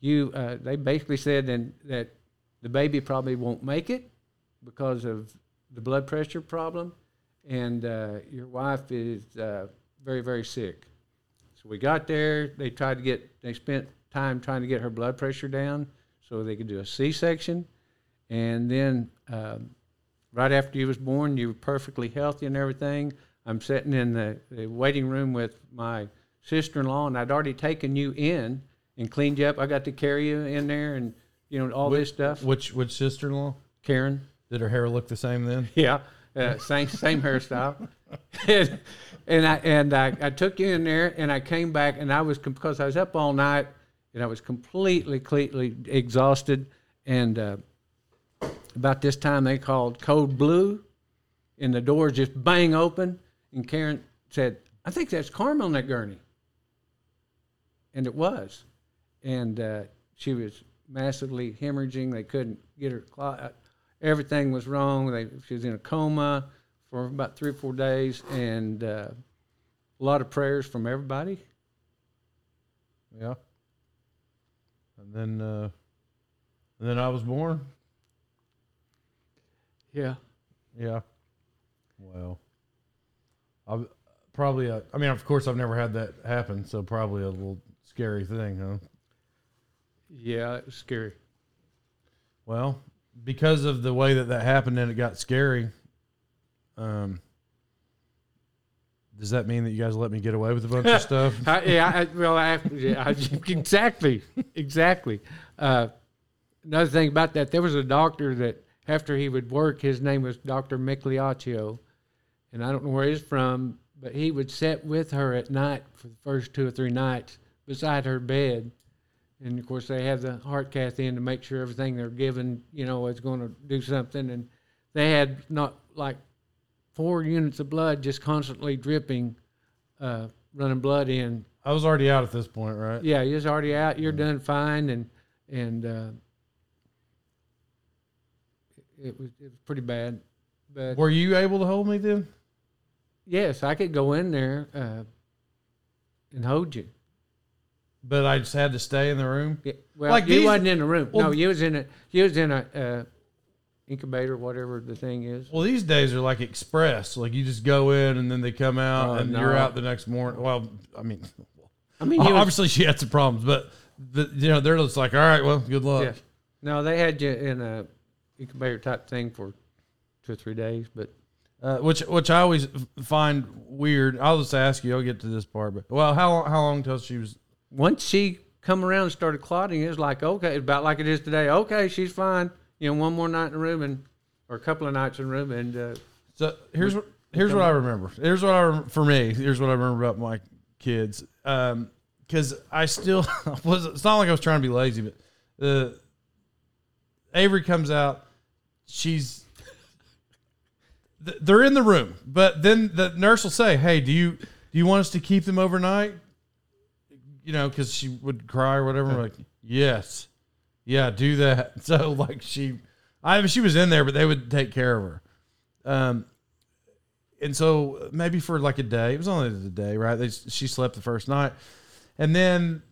you, uh, they basically said then that the baby probably won't make it because of the blood pressure problem, and uh, your wife is uh, very, very sick. So we got there. They tried to get. They spent time trying to get her blood pressure down so they could do a C-section, and then um, right after you was born, you were perfectly healthy and everything. I'm sitting in the, the waiting room with my sister-in-law, and I'd already taken you in and cleaned you up. I got to carry you in there, and you know all which, this stuff. Which which sister-in-law? Karen. Did her hair look the same then? Yeah, uh, same same hairstyle. and, and I and I, I took you in there, and I came back, and I was because I was up all night, and I was completely completely exhausted, and. Uh, about this time, they called code blue, and the doors just bang open. And Karen said, I think that's Carmel in that gurney. And it was. And uh, she was massively hemorrhaging. They couldn't get her. Uh, everything was wrong. They, she was in a coma for about three or four days, and uh, a lot of prayers from everybody. Yeah. And then, uh, and then I was born. Yeah. Yeah. Well, I probably. A, uh, I mean, of course, I've never had that happen, so probably a little scary thing, huh? Yeah, it was scary. Well, because of the way that that happened and it got scary, um, does that mean that you guys let me get away with a bunch of stuff? I, yeah, I, well, I, yeah, I, exactly, exactly. Uh, another thing about that, there was a doctor that after he would work, his name was Dr. Migliaccio, and I don't know where he's from, but he would sit with her at night for the first two or three nights beside her bed. And of course, they have the heart cath in to make sure everything they're given, you know, is going to do something. And they had not like four units of blood just constantly dripping, uh, running blood in. I was already out at this point, right? Yeah, you're already out. You're done fine, and and uh, it was it was pretty bad. But were you able to hold me then? Yes, I could go in there uh, and hold you. But I just had to stay in the room. Yeah, well, like you these, wasn't in the room. Well, no, you was in a you was in a uh, incubator, whatever the thing is. Well, these days are like express. Like you just go in and then they come out uh, and no. you're out the next morning. Well, I mean, I mean, obviously was, she had some problems, but the, you know they're just like, all right, well, good luck. Yeah. No, they had you in a incubator type thing for two or three days, but uh, which which I always find weird. I'll just ask you. I'll get to this part, but well, how long how long until she was? Once she come around and started clotting, it was like okay, about like it is today. Okay, she's fine. You know, one more night in the room and or a couple of nights in the room, and uh, so here's what here's what I remember. Here's what I for me. Here's what I remember about my kids. Um, because I still was. It's not like I was trying to be lazy, but the uh, Avery comes out she's they're in the room, but then the nurse will say, "Hey, do you do you want us to keep them overnight?" You know, because she would cry or whatever. like, yes, yeah, do that. So like she, I mean, she was in there, but they would take care of her. Um, and so maybe for like a day, it was only the day, right? They, she slept the first night, and then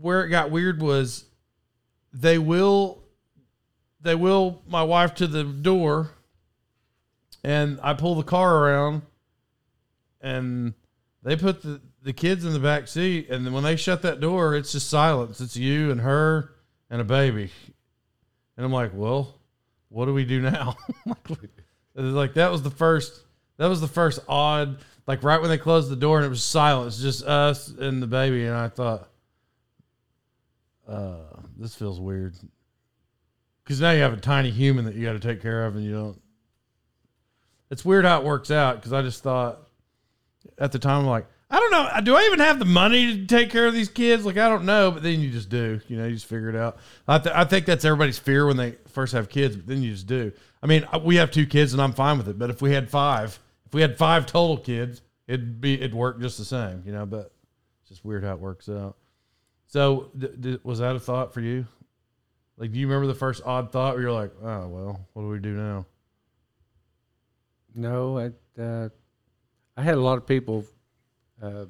where it got weird was they will they will my wife to the door and I pull the car around and they put the, the kids in the back seat and then when they shut that door it's just silence. It's you and her and a baby. And I'm like, well, what do we do now? Like that was the first. That was the first odd. Like right when they closed the door and it was silent. It's just us and the baby. And I thought, uh, this feels weird. Because now you have a tiny human that you got to take care of, and you don't. It's weird how it works out. Because I just thought, at the time, I'm like, I don't know. Do I even have the money to take care of these kids? Like, I don't know. But then you just do. You know, you just figure it out. I, th- I think that's everybody's fear when they first have kids, but then you just do. I mean, we have two kids and I'm fine with it. But if we had five, if we had five total kids, it'd be it'd work just the same. You know, but it's just weird how it works out. So, th- th- was that a thought for you? Like, do you remember the first odd thought where you're like, oh well, what do we do now? No, I, uh, I had a lot of people. Uh,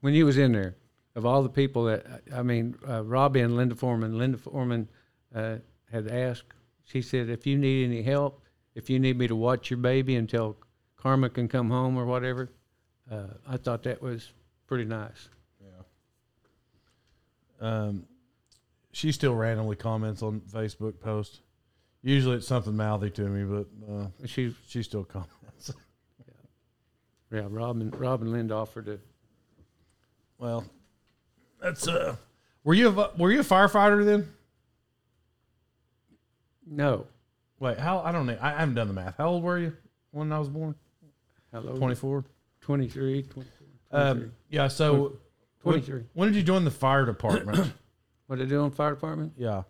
when you was in there, of all the people that I mean, uh, Robbie and Linda Foreman. Linda Foreman uh, had asked. She said, "If you need any help, if you need me to watch your baby until Karma can come home or whatever," uh, I thought that was pretty nice. Yeah. Um, she still randomly comments on Facebook posts. Usually it's something mouthy to me, but uh, She, she still comments. yeah, Robin, Robin Linda offered to. well, that's uh. Were you a, were you a firefighter then? No, Wait, how? I don't know. I haven't done the math. How old were you when I was born? hello, Twenty four. 23, 24, Um, yeah. So, when, 23. when did you join the fire department? What did I do in fire department? yeah.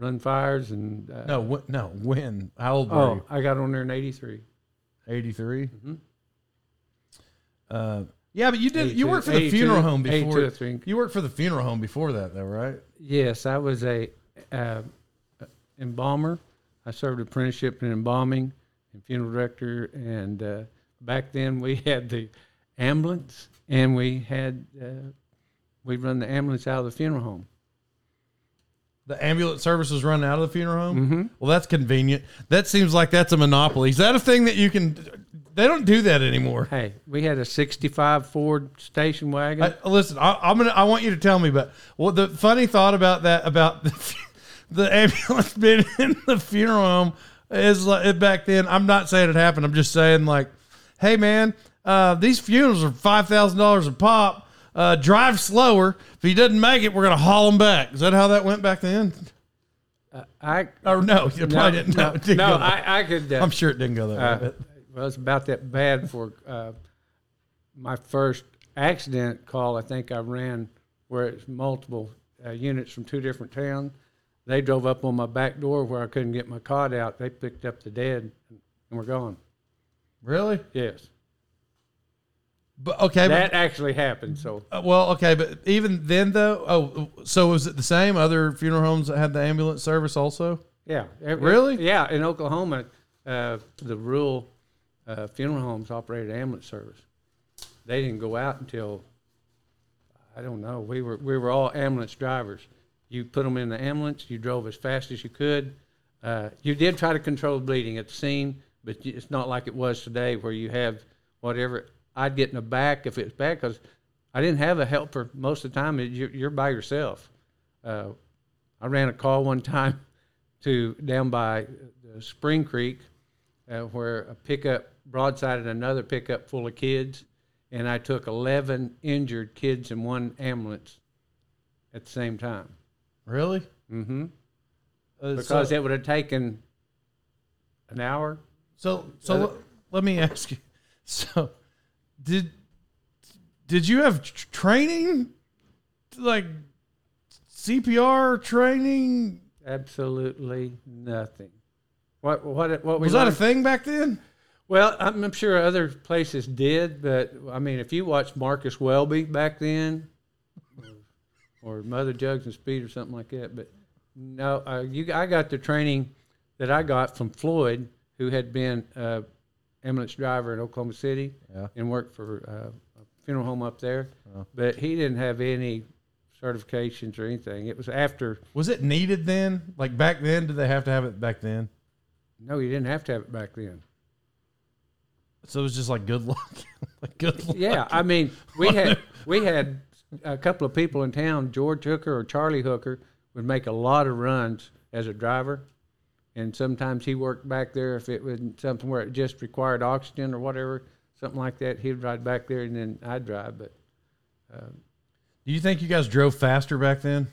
Run fires and. Uh, No. Wh- no. When? How old were Oh, you? I got on there in '83. Eighty three. Mhm. Uh, yeah, but you did. You worked for the 82, funeral home 82, before. I think. You worked for the funeral home before that, though, right? Yes, I was a uh, embalmer. I served apprenticeship in embalming and funeral director. And uh, back then we had the ambulance, and we had uh, we run the ambulance out of the funeral home. The ambulance service was run out of the funeral home. Mm-hmm. Well, that's convenient. That seems like that's a monopoly. Is that a thing that you can? They don't do that anymore. Hey, we had a '65 Ford station wagon. I, listen, I, I'm gonna. I want you to tell me, but well, the funny thought about that about the, the ambulance being in the funeral home is like back then. I'm not saying it happened. I'm just saying like, hey man, uh, these funerals are five thousand dollars a pop. Uh, drive slower. If he doesn't make it, we're gonna haul him back. Is that how that went back then? Uh, I Or no, you no, probably didn't. No, no, no, I, I could. Uh, I'm sure it didn't go that Uh, way. but- well, it's about that bad for uh, my first accident call. I think I ran where it's multiple uh, units from two different towns. They drove up on my back door where I couldn't get my cot out. They picked up the dead and we're gone. Really? Yes, But okay, that actually happened. So uh, well, okay, but even then though, oh, so was it the same? Other funeral homes that had the ambulance service also? yeah, It- Really? yeah. In Oklahoma, uh, the rural uh, funeral homes operated ambulance service. They didn't go out until I don't know. We were we were all ambulance drivers. You put them in the ambulance. You drove as fast as you could. Uh, you did try to control bleeding at the scene, but it's not like it was today, where you have whatever. I'd get in the back if it's bad because I didn't have a helper most of the time. You're, by yourself. Uh, I ran a call one time to down by the Spring Creek, uh, where a pickup broadsided another pickup full of kids, and I took 11 injured kids in one ambulance at the same time. Really? Mm-hmm. Uh, Because so, it would have taken an hour. so, so uh, let, let me ask you. So, did did you have tr- training, like CPR training? Absolutely nothing. What what what we Was that a thing back then? Well, I'm, I'm sure other places did, but I mean, if you watched Marcus Welby back then, or, or Mother Jugs and Speed or something like that, but no, uh, you I got the training that I got from Floyd, who had been uh, ambulance driver in Oklahoma City Yeah. and worked for uh, a funeral home up there, Oh. but he didn't have any certifications or anything. It was after. Was it needed then? Like back then, did they have to have it back then? No, you didn't have to have it back then. So it was just like good luck, like good luck. Yeah, I mean, we had we had a couple of people in town. George Hooker or Charlie Hooker would make a lot of runs as a driver, and sometimes he worked back there if it was something where it just required oxygen or whatever, something like that. He'd ride back there, and then I'd drive. But Do you think you guys drove faster back then?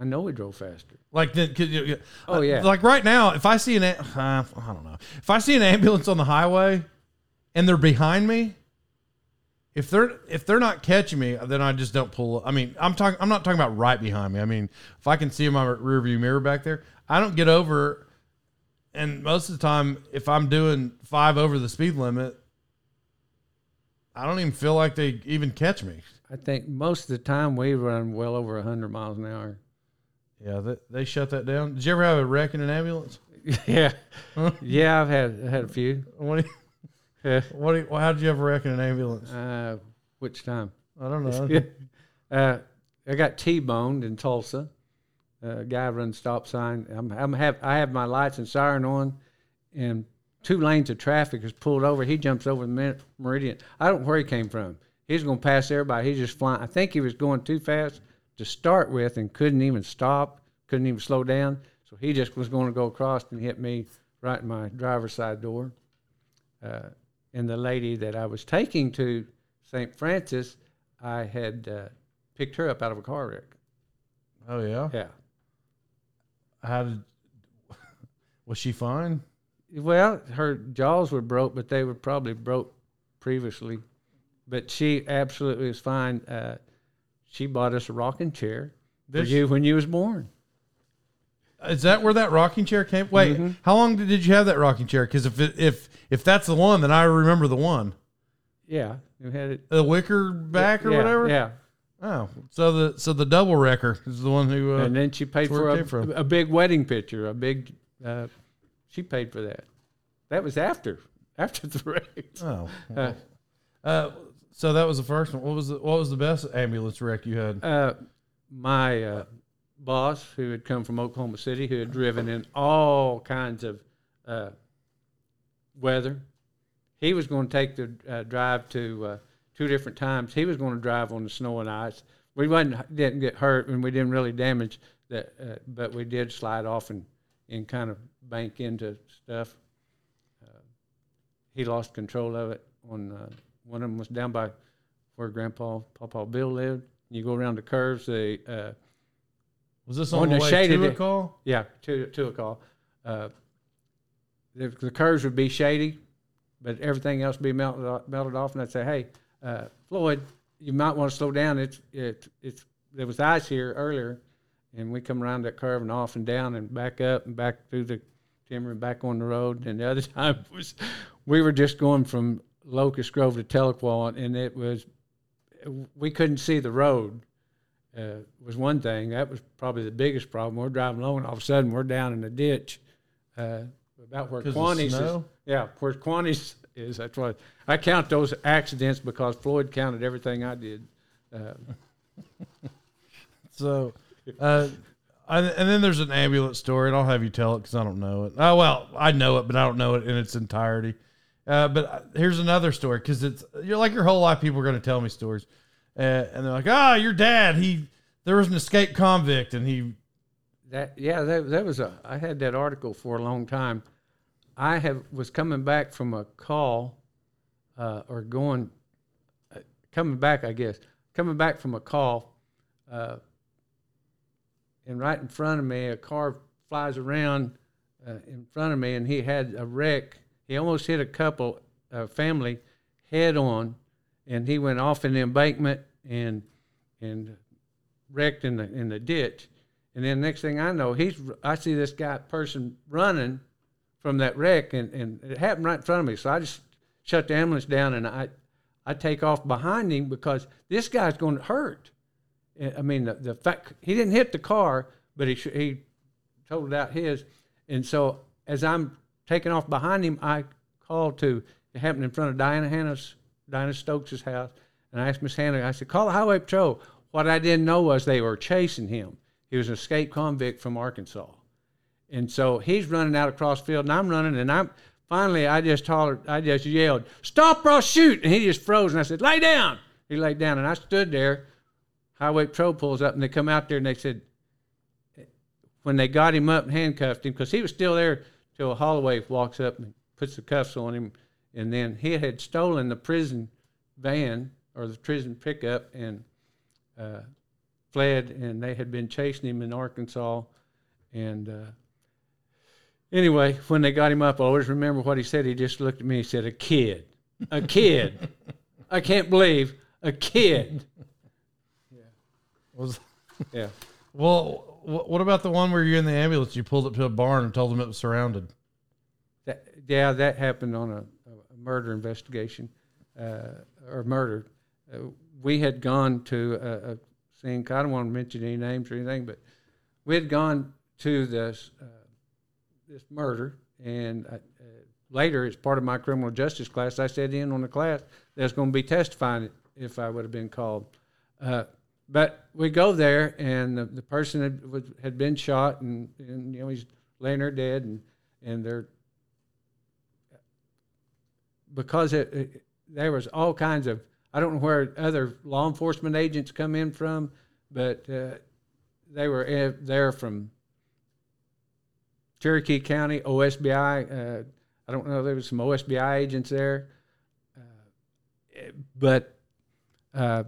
I know we drove faster. Like, the, Oh, uh, yeah. Like right now, if I see an, uh, I don't know, if I see an ambulance on the highway, and they're behind me, if they're if they're not catching me, then I just don't pull. I mean, I'm talking. I'm not talking about right behind me. I mean, if I can see my rear view mirror back there, I don't get over. And most of the time, if I'm doing five over the speed limit, I don't even feel like they even catch me. I think most of the time we run well over 100 miles an hour. Yeah, they, they shut that down. Did you ever have a wreck in an ambulance? yeah, yeah. I've had had a few. What? Do you, Yeah. what? Do you, how did you ever wreck in an ambulance? Uh, which time? I don't know. uh, I got T-boned in Tulsa. Uh, guy runs stop sign. I'm, I'm have I have my lights and siren on, and two lanes of traffic is pulled over. He jumps over the mer- meridian. I don't know where he came from. He's going to pass everybody. He's just flying. I think he was going too fast to start with and couldn't even stop, couldn't even slow down. So he just was going to go across and hit me right in my driver's side door. Uh, and the lady that I was taking to St. Francis, I had uh, picked her up out of a car wreck. Oh yeah. Yeah. How did? Was she fine? Well, her jaws were broke, but they were probably broke previously. But she absolutely was fine. Uh, she bought us a rocking chair for you when you was born. Is that where that rocking chair came? Wait, Mhm. how long did, did you have that rocking chair? Because if it, if if that's the one, then I remember the one, Yeah, you had it the wicker back or yeah, whatever. Yeah, Oh, so the so the double wrecker is the one who. Uh, and then she paid for a, a big wedding picture. A big, uh, she paid for that. That was after after the wreck. oh. Uh, Uh, so that was the first one. What was the what was the best ambulance wreck you had? Uh, my uh, boss, who had come from Oklahoma City, who had driven in all kinds of uh, weather, he was going to take the uh, drive to uh, two different times. He was going to drive on the snow and ice. We wasn't didn't get hurt, and we didn't really damage that, uh, but we did slide off and and kind of bank into stuff. Uh, he lost control of it. On uh, one of them was down by where Grandpa Papa Bill lived. You go around the curves. The Was this on on, the the way shaded- to a call? yeah, to to a call. Uh, the, the curves would be shady, but everything else would be melted off, melted off. And I'd say, "Hey, uh, Floyd, you might want to slow down. It's it, it's there was ice here earlier, and we come around that curve and off and down and back up and back through the timber and back on the road. And the other time was we were just going from Locust Grove to Tahlequah, and it was we couldn't see the road uh, was one thing. That was probably the biggest problem. We're driving along, and all of a sudden we're down in a ditch, uh, about where Quaney's is. Yeah, where Quaney's is. That's what I count those accidents because Floyd counted everything I did. Uh, So, uh, I, and then there's an ambulance story, and I'll have you tell it because I don't know it. Oh well, I know it, but I don't know it in its entirety. Uh, but uh, here's another story because it's you're like your whole life people are going to tell me stories, uh, and they're like, ah, your dad, he there was an escaped convict, and he that yeah, that, that was a. I had that article for a long time. I have was coming back from a call, uh, or going, uh, coming back, I guess, coming back from a call, uh, and right in front of me, a car flies around uh, in front of me, and he had a wreck. He almost hit a couple, uh, family, head on, and he went off in the embankment and and wrecked in the in the ditch. And then next thing I know, he's I see this guy person running from that wreck, and, and it happened right in front of me. So I just shut the ambulance down, and I I take off behind him because this guy's going to hurt. Eh, I mean, the, the fact he didn't hit the car, but he he totaled out his, and so as I'm taking off behind him, I call to it happened in front of Diana Hannah's Diana Stokes' house, and I asked Miss Hannah, I said, call the highway patrol. What I didn't know was they were chasing him. He was an escaped convict from Arkansas. And so he's running out across field, and I'm running, and I'm finally I just hollered, I just yelled, "Stop or I'll shoot!" And he just froze, and I said, "Lay down." He laid down, and I stood there. Highway patrol pulls up, and they come out there, and they said, when they got him up and handcuffed him, because he was still there till a Holloway walks up and puts the cuffs on him, and then he had stolen the prison van or the prison pickup and uh, fled, and they had been chasing him in Arkansas, and. Uh, Anyway, when they got him up, I always remember what he said. He just looked at me and said, A kid. A kid. I can't believe a kid. Yeah. Was Yeah. well. What about the one where you're in the ambulance? You pulled up to a barn and told them it was surrounded. That, yeah, that happened on a, a murder investigation uh, or murder. Uh, we had gone to a, a scene. I don't want to mention any names or anything, but we had gone to this uh, this murder, and I, uh, later, as part of my criminal justice class, I sat in on the class that's going to be testifying if I would have been called. Uh, but we go there, and the, the person had, was, had been shot, and, and you know he's laying there dead, and and they're because it, it, there was all kinds of I don't know where other law enforcement agents come in from, but uh, they were there from Cherokee County OSBI. Uh, I don't know there was some OSBI agents there, uh, but uh,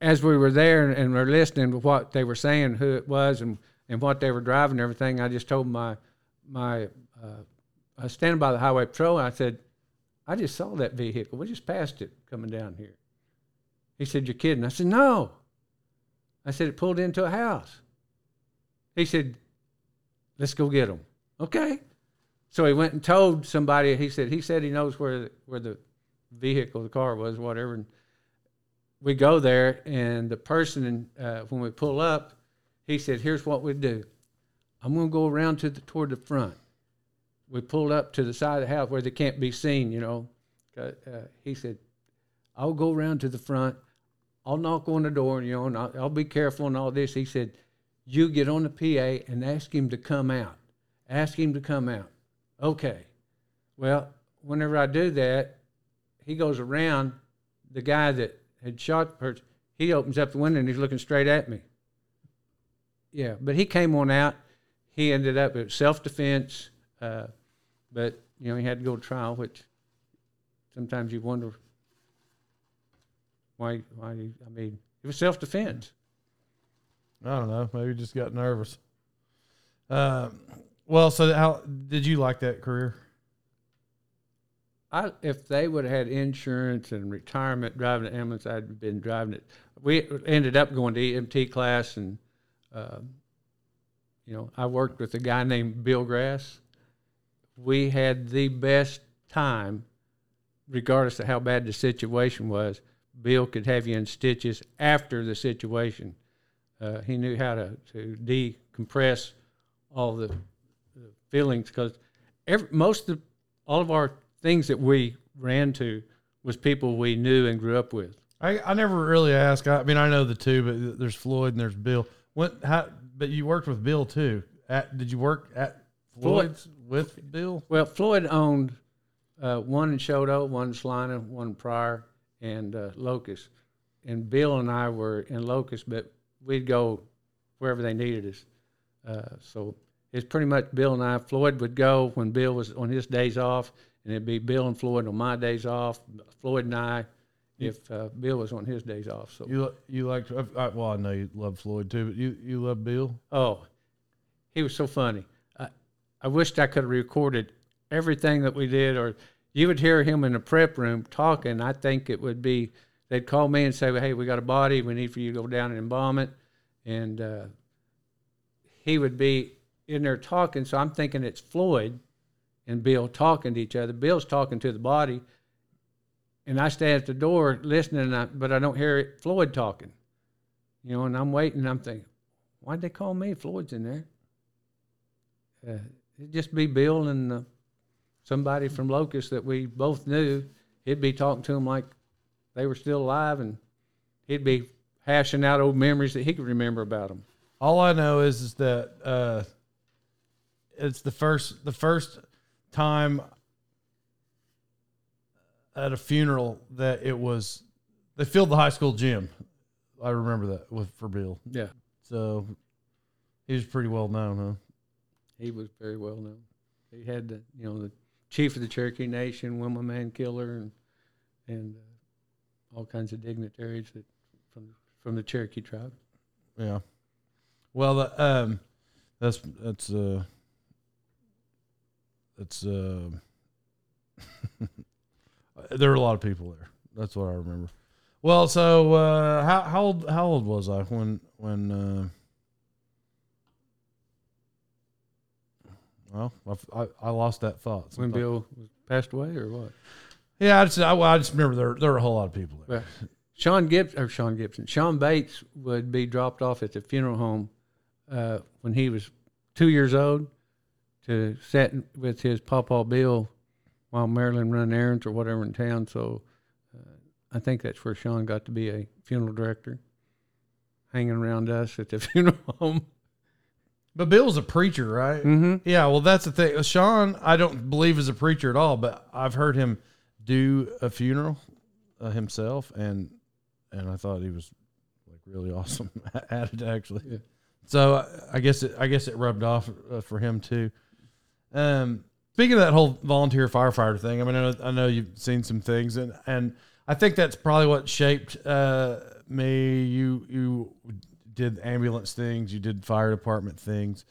as we were there and were listening to what they were saying, who it was, and, and what they were driving, and everything, I just told my my uh, I was standing by the highway patrol, and I said, "I just saw that vehicle. We just passed it coming down here." He said, "You're kidding?" I said, "No." I said, "It pulled into a house." He said, "Let's go get them." Okay. So he went and told somebody. He said he said he knows where where the vehicle, the car was, whatever. And we go there, and the person, uh, when we pull up, he said, "Here's what we do. I'm going to go around to the toward the front." We pulled up to the side of the house where they can't be seen. You know, uh, he said, "I'll go around to the front. I'll knock on the door, you know, and I'll, I'll be careful and all this." He said, "You get on the PA and ask him to come out. Ask him to come out." Okay. Well, whenever I do that, he goes around the guy that had shot the person. He opens up the window and he's looking straight at me. Yeah, but he came on out. He ended up at self defense, uh, but you know he had to go to trial, which sometimes you wonder why. Why? he- I mean, it was self defense. I don't know. Maybe just got nervous. Um, well, so how did you like that career? I, if they would have had insurance and retirement driving the ambulance, I'd been driving it. We ended up going to EMT class, and um, you know, I worked with a guy named Bill Grass. We had the best time, regardless of how bad the situation was. Bill could have you in stitches after the situation. Uh, he knew how to, to decompress all the, the feelings because most of all of our things that we ran to was people we knew and grew up with. I, I never really asked. I, mean, I know the two, but there's Floyd and there's Bill. What? How? But you worked with Bill too. At did you work at Floyd's with Bill? Well, Floyd owned uh, one in Chouteau, one in Salina, one in Pryor, and uh, Locust. And Bill and I were in Locust, but we'd go wherever they needed us. Uh, so it's pretty much Bill and I. Floyd would go when Bill was on his days off, and it'd be Bill and Floyd on my days off. Floyd and I, if uh, Bill was on his days off. So You you liked? I, well, I know you love Floyd too, but you you love Bill. Oh, he was so funny. I, wished I could have recorded everything that we did, or you would hear him in the prep room talking. I think it would be they'd call me and say, "Hey, we got a body. We need for you to go down and embalm it," and uh, he would be in there talking. So I'm thinking it's Floyd and Bill talking to each other. Bill's talking to the body, and I stand at the door listening, I, but I don't hear Floyd talking. You know, and I'm waiting. I'm thinking, why'd they call me? Floyd's in there. Uh, it'd just be Bill and uh, somebody from Locust that we both knew. He'd be talking to them like they were still alive, and he'd be hashing out old memories that he could remember about them. All I know is, is that uh, it's the first the first time at a funeral that it was they filled the high school gym. I remember that with for Bill. Yeah, So he was pretty well known, huh? He was very well known. He had the you know the chief of the Cherokee Nation, Wilma Mankiller, and and uh, all kinds of dignitaries that from from the Cherokee tribe. Yeah. Well, the, um, that's that's uh, that's uh, there were a lot of people there. That's what I remember. Well, so uh, how how old how old was I when when well I, I, I lost that thought. When. Bill passed away, or what? yeah, I just I, well, I just remember there there were a whole lot of people there. Well, Sean Gibson or Sean Gibson, Sean Bates would be dropped off at the funeral home uh, when he was two years old to sit with his pawpaw Bill while Marilyn run errands or whatever in town. So uh, I think that's where Sean got to be a funeral director, hanging around us at the funeral home. But Bill's a preacher, right? Mm-hmm. Yeah, well, that's the thing. Sean, I don't believe is a preacher at all, but I've heard him do a funeral uh, himself, and and I thought he was like really awesome at it actually. Yeah. So uh, I guess it, I guess it rubbed off uh, for him too. Um, speaking of that whole volunteer firefighter thing, I mean, I know, I know you've seen some things, and and I think that's probably what shaped uh, me. You you did ambulance things, you did fire department things.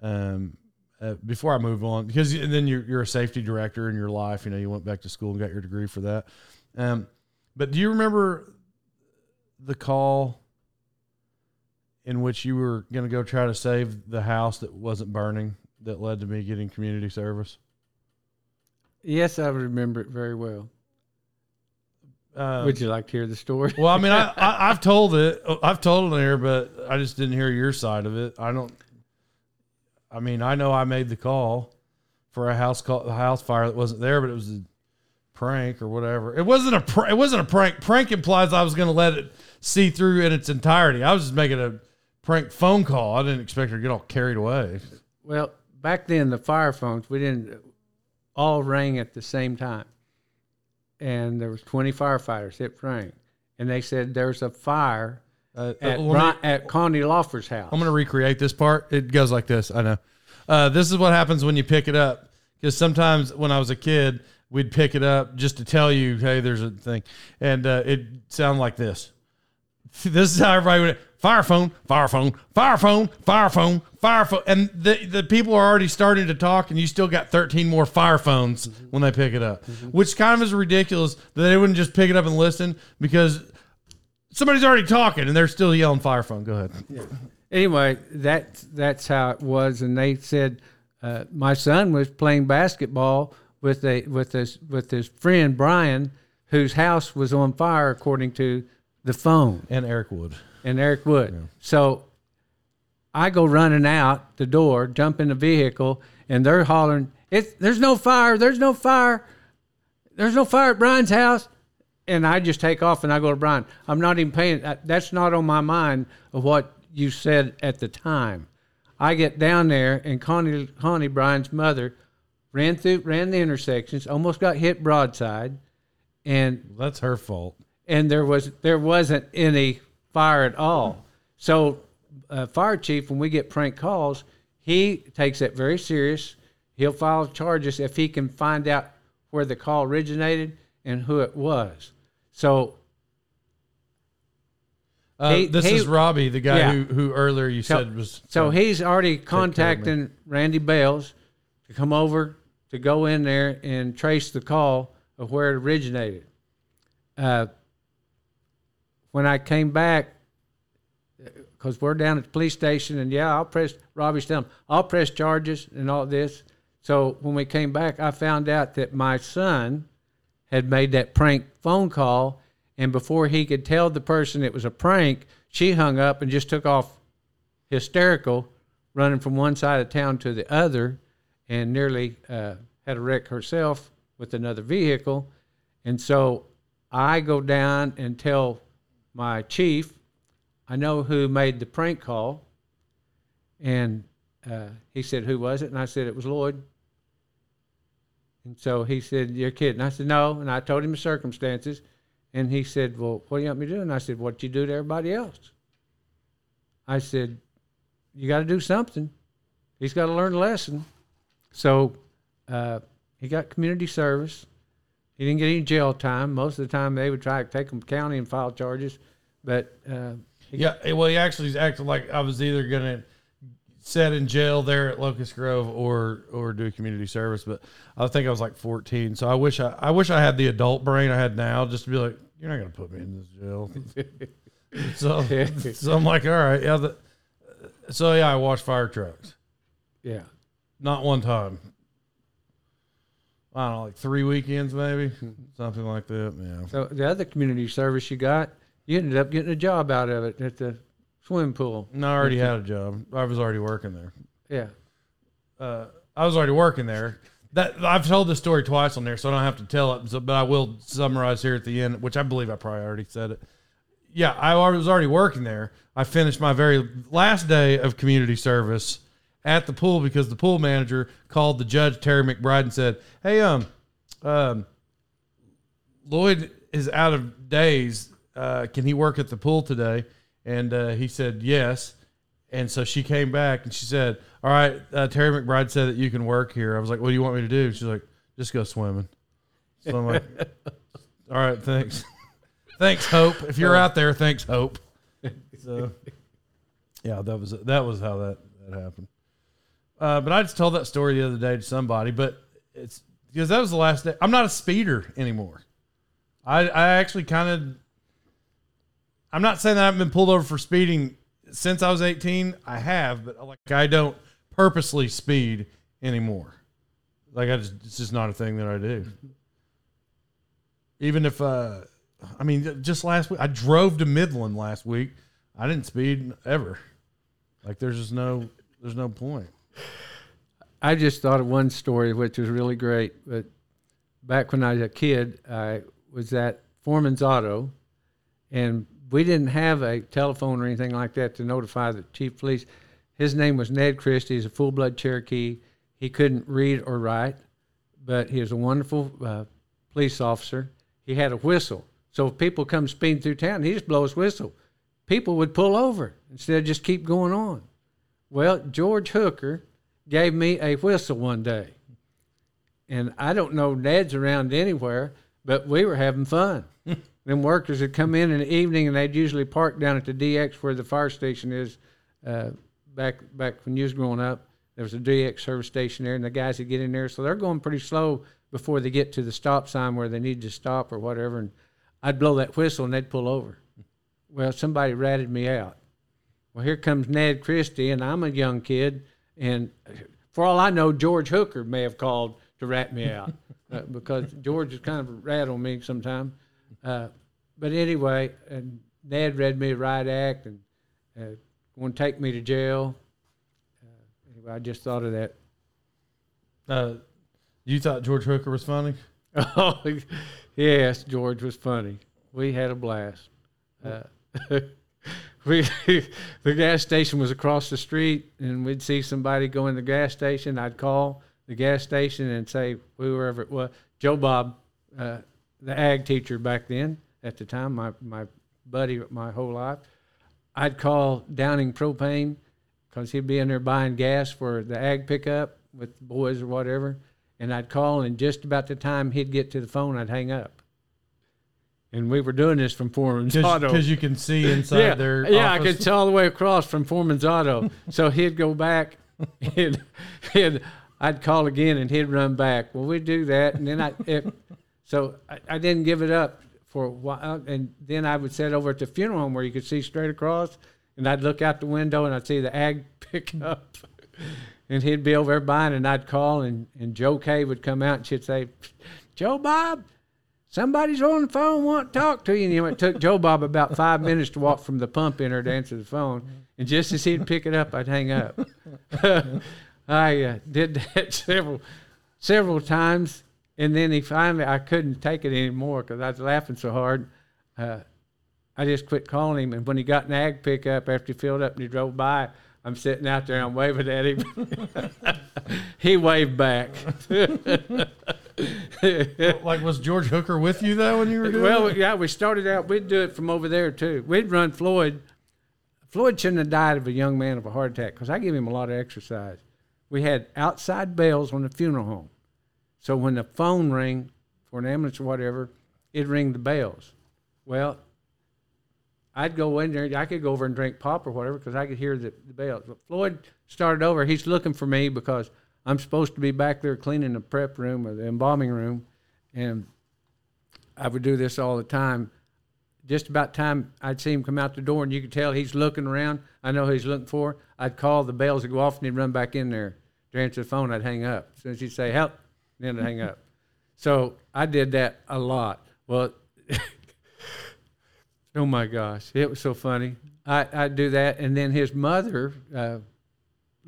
Um, uh, before I move on, because and then you're you're a safety director in your life. You know, you went back to school and got your degree for that. Um, but do you remember the call in which you were going to go try to save the house that wasn't burning that led to me getting community service? Yes, I remember it very well. Um, Would you like to hear the story? well, I mean, I, I I've told it, I've told it here, but I just didn't hear your side of it. I don't. I mean, I know I made the call for a house call, a house fire that wasn't there, but it was a prank or whatever. It wasn't a pr- it wasn't a prank. Prank implies I was going to let it see through in its entirety. I was just making a prank phone call. I didn't expect her to get all carried away. Well, back then the fire phones we didn't all rang at the same time, and there was twenty firefighters. It rang, and they said there's a fire Uh, at let me- Bri- at Connie Loffer's house. I'm going to recreate this part. It goes like this. I know. Uh, this is what happens when you pick it up. Because sometimes when I was a kid, we'd pick it up just to tell you, hey, there's a thing. And uh, it sounded like this. This is how everybody would fire phone, fire phone, fire phone, fire phone, fire phone. And the, the people are already starting to talk, and you still got 13 more fire phones when they pick it up, which kind of is ridiculous that they wouldn't just pick it up and listen because somebody's already talking and they're still yelling fire phone. Go ahead. anyway, that's that's how it was, and they said uh, my son was playing basketball with a with his with his friend Brian, whose house was on fire, according to the phone. And Eric Wood. And Eric Wood. So I go running out the door, jump in the vehicle, and they're hollering, "It's there's no fire! There's no fire! There's no fire at Brian's house!" And I just take off and I go to Brian. I'm not even paying. Uh, that's not on my mind of what you said at the time. I get down there, and Connie, Connie Brian's mother, ran through, ran the intersections, almost got hit broadside, and That's her fault. and there was there wasn't any fire at all. So, uh, fire chief, when we get prank calls, he takes that very serious. He'll file charges if he can find out where the call originated and who it was. So, Uh, He- this he- is Robbie, the guy Yeah. who, who earlier you So- said was. so he's already care of me. contacting Randy Bales to come over to go in there and trace the call of where it originated. Uh, when I came back, because we're down at the police station, and yeah, I'll press Robbie's telling I'll press charges and all this. So when we came back, I found out that my son had made that prank phone call, and before he could tell the person it was a prank, she hung up and just took off hysterical, running from one side of town to the other, and nearly uh, had a wreck herself with another vehicle. And so I go down and tell my chief, I know who made the prank call. And uh, he said, Who was it? And I said, It was Lloyd. And so he said, You're kidding. I said, No. And I told him the circumstances. And he said, Well, what do you want me to do? And I said, What you do to everybody else? I said, You got to do something. he's got to learn a lesson. So uh, he got community service. He didn't get any jail time. Most of the time, they would try to take him to county and file charges. But uh, he Yeah, eh, well, he actually acted like I was either gonna set in jail there at Locust Grove or or do community service. But I think I was like 14, so I wish I I wish I had the adult brain I had now, just to be like, you're not gonna put me in this jail. so so I'm like, all right, yeah. The, so yeah, I washed fire trucks. yeah. Not one time. I don't know, like three weekends maybe, something like that. Yeah. So the other community service you got, you ended up getting a job out of it at the swimming pool. No, I already had a job. I was already working there. Yeah. uh, I was already working there. That I've told this story twice on there, so I don't have to tell it. So, but I will summarize here at the end, which I believe I probably already said it. Yeah, I was already working there. I finished my very last day of community service at the pool because the pool manager called the judge Terry McBride and said, "Hey, um, um, Lloyd is out of days. Uh, can he work at the pool today?" And uh, he said yes. And so she came back and she said, "All right, uh, Terry McBride said that you can work here." I was like, "What do you want me to do?" She's like, "Just go swimming." So I'm like, "All right, thanks, thanks, Hope. If you're out there, thanks, Hope." So, yeah, that was that was how that that happened. Uh, but I just told that story the other day to somebody, but it's because that was the last day. I'm not a speeder anymore. I I actually kind of. I'm not saying that I haven't been pulled over for speeding since I was 18. I have, but like I don't purposely speed anymore. Like I just it's just not a thing that I do. Even if uh I mean just last week I drove to Midland last week. I didn't speed ever. Like there's just no there's no point. I just thought of one story which was really great. But back when I was a kid, I was at Foreman's Auto, and we didn't have a telephone or anything like that to notify the chief police. His name was Ned Christie. He's a full blood Cherokee. He couldn't read or write, but he was a wonderful uh, police officer. He had a whistle. So if people come speeding through town, he just blow his whistle. People would pull over instead of just keep going on. Well, George Hooker gave me a whistle one day. And I don't know Ned's around anywhere, but we were having fun. Them workers would come in in the evening and they'd usually park down at the DX where the fire station is. Uh, back back when you was growing up, there was a DX service station there, and the guys would get in there. So they're going pretty slow before they get to the stop sign where they need to stop or whatever. And I'd blow that whistle and they'd pull over. Well, somebody ratted me out. Well, here comes Ned Christie, and I'm a young kid, and for all I know, George Hooker may have called to rat me out uh, because George is kind of a rat on me sometimes. Uh, but anyway, and Ned read me a riot act and uh, going to take me to jail. Uh, anyway, I just thought of that. Uh you thought George Hooker was funny? Oh, yes, George was funny. We had a blast. Uh, we the gas station was across the street, and we'd see somebody go in the gas station. I'd call the gas station and say whoever it was, Joe Bob, uh, the ag teacher back then at the time, my my buddy my whole life. I'd call Downing Propane because he'd be in there buying gas for the ag pickup with boys or whatever. And I'd call, and just about the time he'd get to the phone, I'd hang up. And we were doing this from Foreman's Auto. Because you can see inside yeah, their yeah, I could tell all the way across from Foreman's Auto. so he'd go back, and, and I'd call again, and he'd run back. Well, we'd do that, and then I, if, so I, I didn't give it up for a while, uh, and then I would sit over at the funeral home where you could see straight across, and I'd look out the window and I'd see the ag pickup, and he'd be over there buying, and I'd call, and, and Joe Kay would come out, and she'd say, Joe Bob, somebody's on the phone want to talk to you. And you know, it took Joe Bob about five minutes to walk from the pump in there to answer the phone. And just as he'd pick it up, I'd hang up. I uh, did that several several times, and then he finally I couldn't take it anymore because I was laughing so hard. Uh, I just quit calling him, and when he got an ag pickup after he filled up and he drove by, I'm sitting out there and I'm waving at him. he waved back. Like was George Hooker with you though when you were doing Well, it? yeah, we started out. We'd do it from over there too. We'd run Floyd. Floyd shouldn't have died of a young man of a heart attack because I give him a lot of exercise. we had outside bells on the funeral home. So when the phone rang for an ambulance or whatever, it'd ring the bells. Well, I'd go in there. I could go over and drink pop or whatever because I could hear the, the bells. But Floyd started over. He's looking for me because I'm supposed to be back there cleaning the prep room or the embalming room, and I would do this all the time. Just about time I'd see him come out the door, and you could tell he's looking around. I know he's looking for. I'd call the bells would go off, and he'd run back in there to answer the phone. I'd hang up. As soon as he'd say help, then I'd hang up. So I did that a lot. Well, oh my gosh, it was so funny. I I'd do that, and then his mother uh,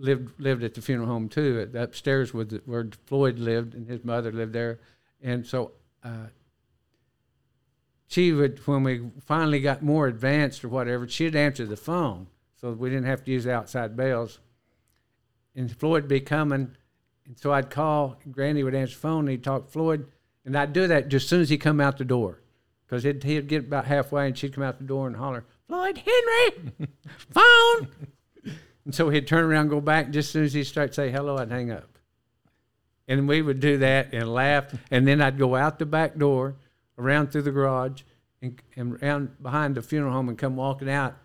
lived lived at the funeral home too, at, upstairs the, where Floyd lived, and his mother lived there, and so. Uh, she would, when we finally got more advanced or whatever, she'd answer the phone, so we didn't have to use outside bells. And Floyd would be coming, and so I'd call. Granny would answer the phone, and he'd talk to Floyd, and I'd do that just as soon as he come out the door, because he'd, he'd get about halfway, and she'd come out the door and holler, "Floyd Henry, phone!" And so he'd turn around, and go back, just as soon as he'd start to say hello, I'd hang up. And we would do that and laugh, and then I'd go out the back door, around through the garage, and, and around behind the funeral home, and come walking out,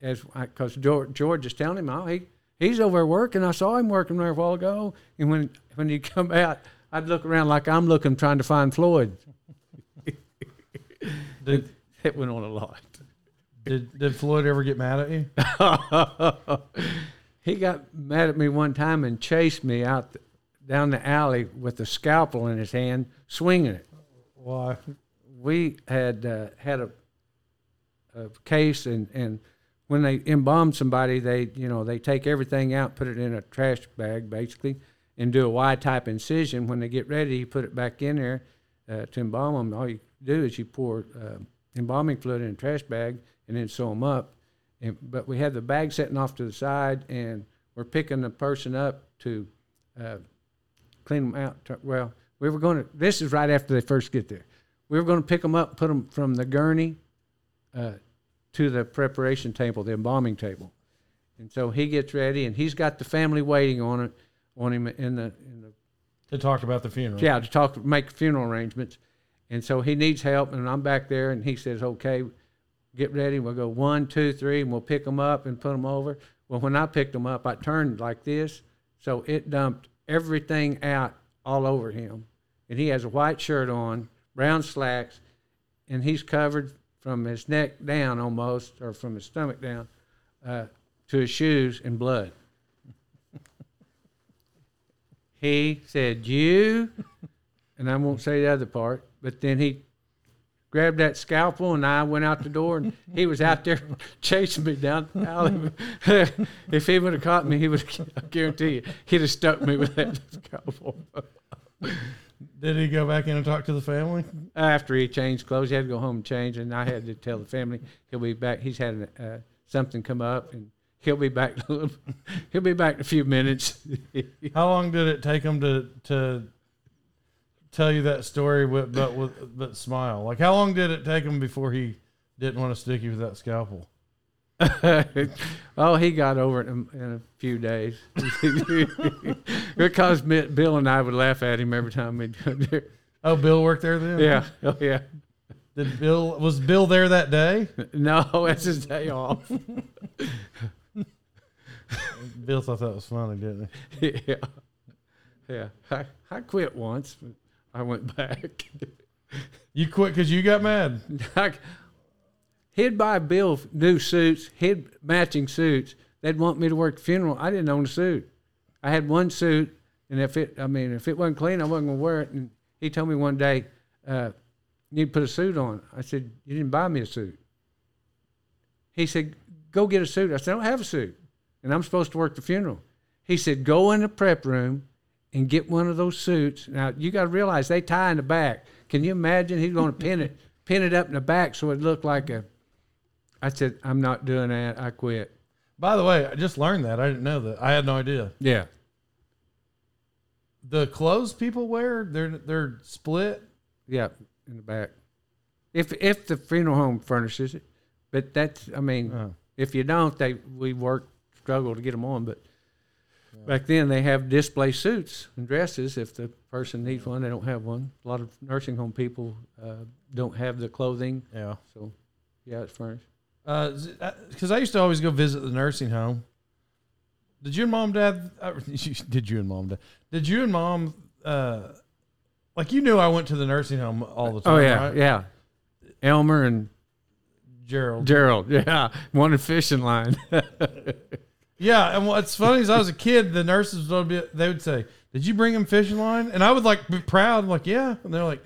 as because George, George is telling him, "Oh, he he's over working. I saw him working there a while ago." And when when he'd come out, I'd look around like I'm looking, trying to find Floyd. It went on a lot. Did did Floyd ever get mad at you? he got mad at me one time and chased me out the, down the alley with a scalpel in his hand, swinging it. Why? we had uh, had a, a case and, and when they embalm somebody they you know they take everything out put it in a trash bag basically and do a y type incision when they get ready you put it back in there uh, to embalm them all you do is you pour uh, embalming fluid in a trash bag and then sew them up and, but we had the bag sitting off to the side and we're picking the person up to uh, clean them out to, well we were going to this is right after they first get there we were going to pick them up, put them from the gurney uh, to the preparation table, the embalming table. And so he gets ready, and he's got the family waiting on it, on him in the in the To talk about the funeral. yeah to talk make funeral arrangements. And so he needs help, and I'm back there, and he says, "Okay, get ready." We'll go one, two, three, and we'll pick them up and put them over. Well, when I picked them up, I turned like this, so it dumped everything out all over him, and he has a white shirt on brown slacks, and he's covered from his neck down almost, or from his stomach down, uh, to his shoes in blood. he said, "You," and I won't say the other part, but then he grabbed that scalpel and I went out the door and he was out there chasing me down the alley. if he would have caught me, he would I guarantee you, he'd have stuck me with that scalpel. Did he go back in and talk to the family? After he changed clothes, he had to go home and change, and I had to tell the family he'll be back. He's had uh, something come up, and he'll be back. he'll be back in a few minutes. How long did it take him to to tell you that story, with, but with but smile? Like how long did it take him before he didn't want to stick you with that scalpel? oh, he got over it in, in a few days because Bill and I would laugh at him every time we'd go there. Oh, Bill worked there then. Yeah, oh yeah. Did Bill was Bill there that day? No, that's his day off. Bill thought that was funny, didn't he? yeah, yeah. I, I quit once, but I went back. You quit because you got mad. I, he'd buy Bill new suits, he'd matching suits. They'd want me to work the funeral. I didn't own a suit. I had one suit, and if it, I mean, if it wasn't clean, I wasn't gonna wear it. And he told me one day, uh, "You need to put a suit on." I said, "You didn't buy me a suit." He said, "Go get a suit." I said, "I don't have a suit, and I'm supposed to work the funeral." He said, "Go in the prep room and get one of those suits." Now you got to realize they tie in the back. Can you imagine? He's going to pin it, pin it up in the back so it looked like a. I said, "I'm not doing that. I quit." By the way, I just learned that. I didn't know that. I had no idea. Yeah. The clothes people wear, they're they're split. Yeah, in the back. If if the funeral home furnishes it, but that's I mean, Oh. if you don't, they we work struggle to get them on. But Back then, they have display suits and dresses. If the person needs one, they don't have one. A lot of nursing home people uh, don't have the clothing, Yeah. so yeah, it's furnished. Because I used to always go visit the nursing home. Did you and mom, dad? Uh, did you and mom, dad? Did you and mom? Uh, like you knew I went to the nursing home all the time. Oh yeah, right? yeah. Elmer and Gerald. Gerald, yeah, wanted fishing line. Yeah, and what's funny is I was a kid. The nurses would be they would say, "Did you bring him fishing line?" And I would like be proud, I'm like, "Yeah," and they're like,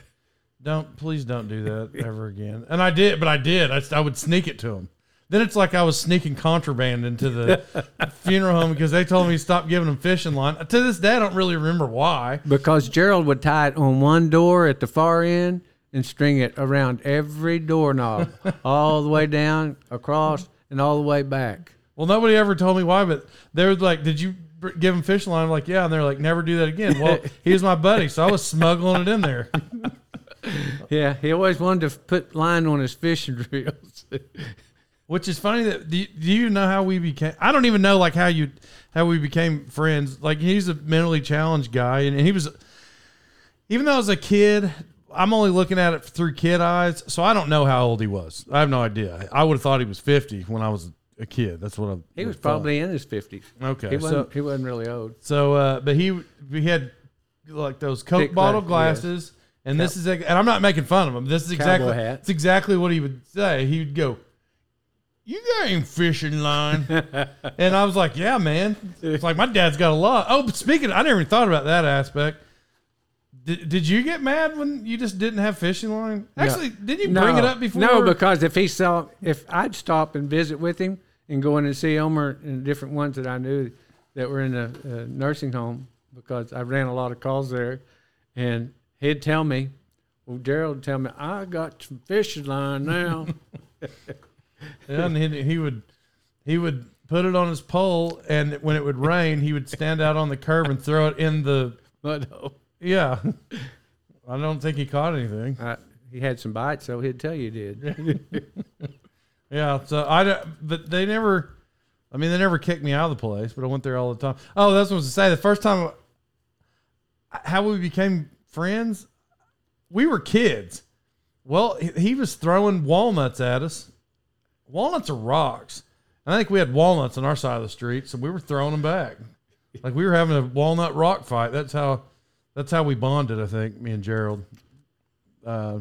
"Don't, please don't do that ever again." And I did, but I did. I, I would sneak it to them. Then it's like I was sneaking contraband into the funeral home because they told me to stop giving them fishing line. To this day, I don't really remember why. because Gerald would tie it on one door at the far end and string it around every doorknob, all the way down, across, and all the way back. Well, nobody ever told me why, but they were like, "Did you give him fishing line?" I'm like, "Yeah," and they're like, "Never do that again." Well, he was my buddy, so I was smuggling it in there. Yeah, he always wanted to put line on his fishing reels. Which is funny that do you, do you know how we became? I don't even know like how you how we became friends. Like he's a mentally challenged guy, and, and he was even though I was a kid. I'm only looking at it through kid eyes, so I don't know how old he was. I have no idea. I would have thought he was 50 when I was a kid. That's what I. He was probably in his fifties. okay. He wasn't. so he wasn't really old. so, uh, but he he had like those Coke Thick bottle glass, glasses, and this is and I'm not making fun of him. This is exactly it's exactly what he would say. He would go, "You got any fishing line?" and I was like, "Yeah, man." It's like my dad's got a lot. Oh, but speaking, I never even thought about that aspect. Did, did you get mad when you just didn't have fishing line? Actually, didn't you bring it up before? No, because if he saw, if I'd stop and visit with him and go in and see Elmer and different ones that I knew that were in the a nursing home, because I ran a lot of calls there, and he'd tell me, well, Gerald would tell me, I got some fishing line now. Yeah, and he, he would he would put it on his pole, and when it would rain, he would stand out on the curb and throw it in the but no, yeah. I don't think he caught anything. I, he had some bites, so he'd tell you he did. Yeah, so I don't- but they never. I mean, they never kicked me out of the place, but I went there all the time. Oh, that's what I was to say. The first time, how we became friends, we were kids. Well, he, was throwing walnuts at us. Walnuts are rocks. I think we had walnuts on our side of the street, so we were throwing them back. Like we were having a walnut rock fight. That's how. That's how we bonded. I think me and Gerald. Uh,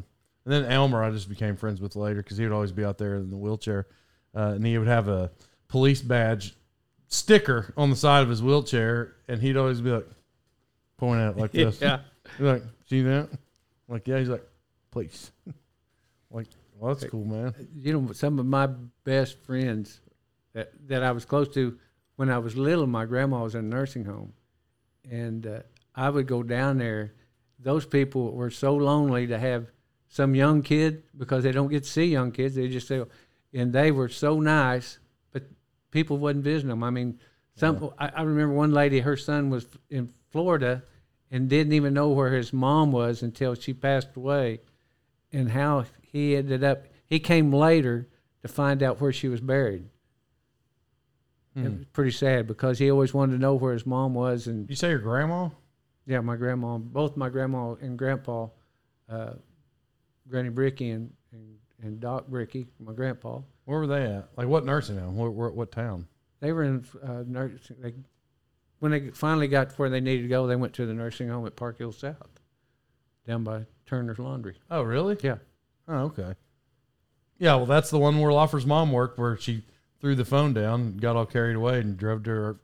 and then Elmer, I just became friends with later because he would always be out there in the wheelchair, uh, and he would have a police badge sticker on the side of his wheelchair, and he'd always be like, point at it like this. yeah. He's like, see that? I'm like, yeah. He's like, police. like, well, that's cool, man. you know, some of my best friends that, that I was close to when I was little, my grandma was in a nursing home. And uh, I would go down there. Those people were so lonely to have some young kid because they don't get to see young kids. They just say, and they were so nice, but people wasn't visiting them. I mean, some, I, I remember one lady, her son was in Florida and didn't even know where his mom was until she passed away and how he ended up he came later to find out where she was buried it was pretty sad because he always wanted to know where his mom was and You say your grandma? yeah my grandma both my grandma and grandpa uh, granny bricky and, and, and doc bricky my grandpa Where were they at? Like what nursing home? Where, where, what town? they were in uh, nursing they, when they finally got to where they needed to go they went to the nursing home at park hill south down by turner's laundry Oh, really? yeah Oh, okay. Yeah, well, that's the one where Loffer's mom worked, where she threw the phone down, got all carried away, and drove to her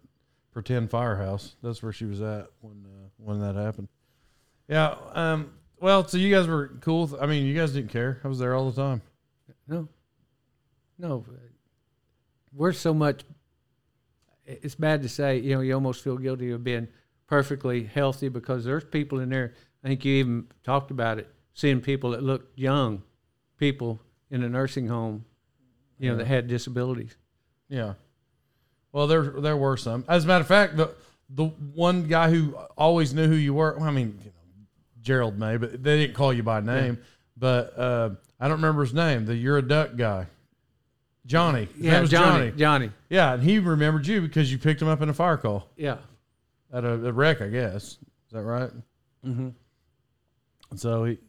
pretend firehouse. That's where she was at when uh, when that happened. Yeah. Um. Well, so you guys were cool. I mean, you guys didn't care. I was there all the time. No, no. Uh, we're so much. It's bad to say. You know, you almost feel guilty of being perfectly healthy because there's people in there. I think you even talked about it. Seeing people that look young, people in a nursing home, you know, Yeah. that had disabilities. Yeah. Well, there there were some. As a matter of fact, the the one guy who always knew who you were. Well, I mean, Gerald may, but they didn't call you by name. But uh, I don't remember his name. The you're a duck guy, Johnny. His name was Johnny. Johnny. Yeah, and he remembered you because you picked him up in a fire call. Yeah. at a, a wreck, I guess. Is that right? Mm-hmm. So he,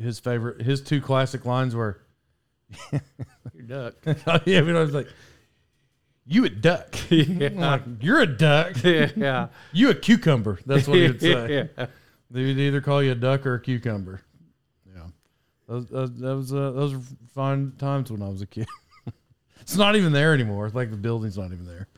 his favorite, his two classic lines were, Your duck. yeah, you know, it's like, you a duck. I'm like, you're a duck. yeah. You a cucumber. That's what he would say. yeah. They would either call you a duck or a cucumber. Yeah, those, those, that was uh, those were fun times when I was a kid. it's not even there anymore. It's like the building's not even there.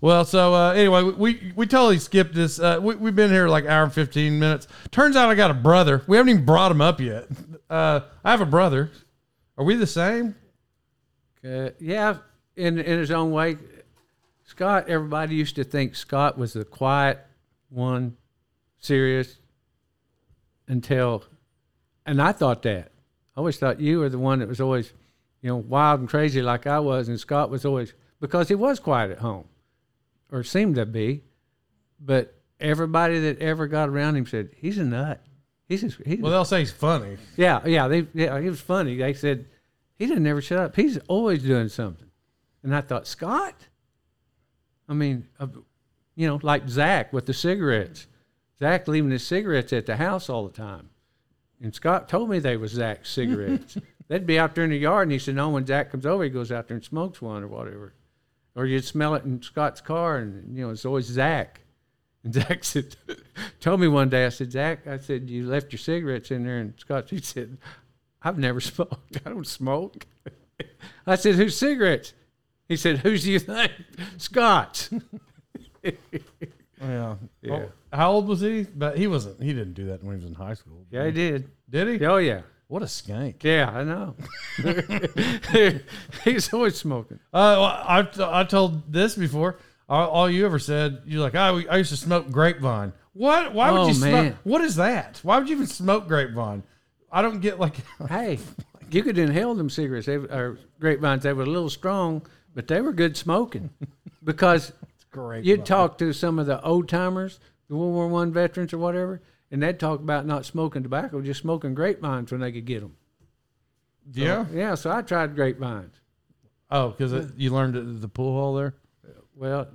Well, so uh, anyway, we we totally skipped this. Uh, we, we've been here like hour and fifteen minutes. Turns out I got a brother. We haven't even brought him up yet. Uh, I have a brother. Are we the same? Uh, yeah, in in his own way. Scott, everybody used to think Scott was the quiet one, serious, until, and I thought that. I always thought you were the one that was always, you know, wild and crazy like I was, and Scott was always because he was quiet at home, or seemed to be, but everybody that ever got around him said he's a nut. He's he's Well, they'll say he's funny. yeah, yeah, they yeah, he was funny. They said he didn't ever shut up. He's always doing something. And I thought, Scott? I mean, uh, you know, like Zach with the cigarettes. Zach leaving his cigarettes at the house all the time. And Scott told me they was Zach's cigarettes. They'd be out there in the yard, and he said, no, when Zach comes over, he goes out there and smokes one or whatever. Or you'd smell it in Scott's car, and, you know, it's always Zach. And Zach said, told me one day, I said, Zach, I said, you left your cigarettes in there. And Scott, he said, I've never smoked. I don't smoke. I said, whose cigarettes? He said, whose do you think? Scott's. Yeah. Yeah. Well, how old was he? But he wasn't. He didn't do that when he was in high school. Yeah, he did. Did he? Oh, yeah. What a skank. Yeah, I know. He's always smoking. Uh, well, I've I told this before. All, all you ever said, you're like, oh, I used to smoke grapevine. What? Why would Oh, you smoke? man. What is that? Why would you even smoke grapevine? I don't get like. Hey, you could inhale them cigarettes. They, or grapevines, they were a little strong, but they were good smoking because you'd talk to some of the old timers, the World War One veterans or whatever, and they'd talk about not smoking tobacco, just smoking grapevines when they could get them. Yeah. Yeah, so I tried grapevines. Oh, because you learned at the pool hall there. Well,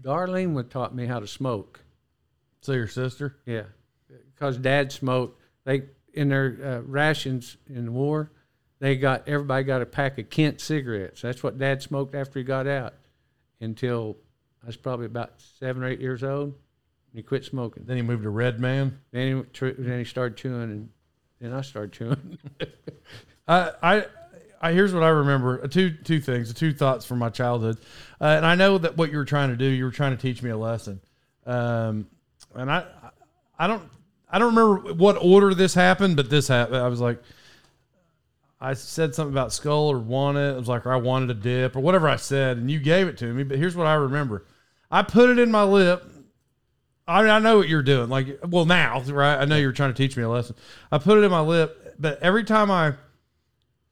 Darlene would taught me how to smoke. So your sister. Yeah, because Dad smoked. They in their uh, rations in the war, they got everybody got a pack of Kent cigarettes. That's what Dad smoked after he got out. Until I was probably about seven or eight years old, and he quit smoking. Then he moved to Red Man. Then he tr- then he started chewing, and then I started chewing. I, I, I here's what I remember. Uh, Two two things, two thoughts from my childhood, uh, and I know that what you were trying to do, you were trying to teach me a lesson, um, and I, I don't, I don't remember what order this happened, but this happened. I was like, I said something about skull or want it. It was like or I wanted a dip or whatever I said, and you gave it to me. But here's what I remember: I put it in my lip. I mean, I know what you're doing. Like, well, now, right? I know you were trying to teach me a lesson. I put it in my lip, but every time I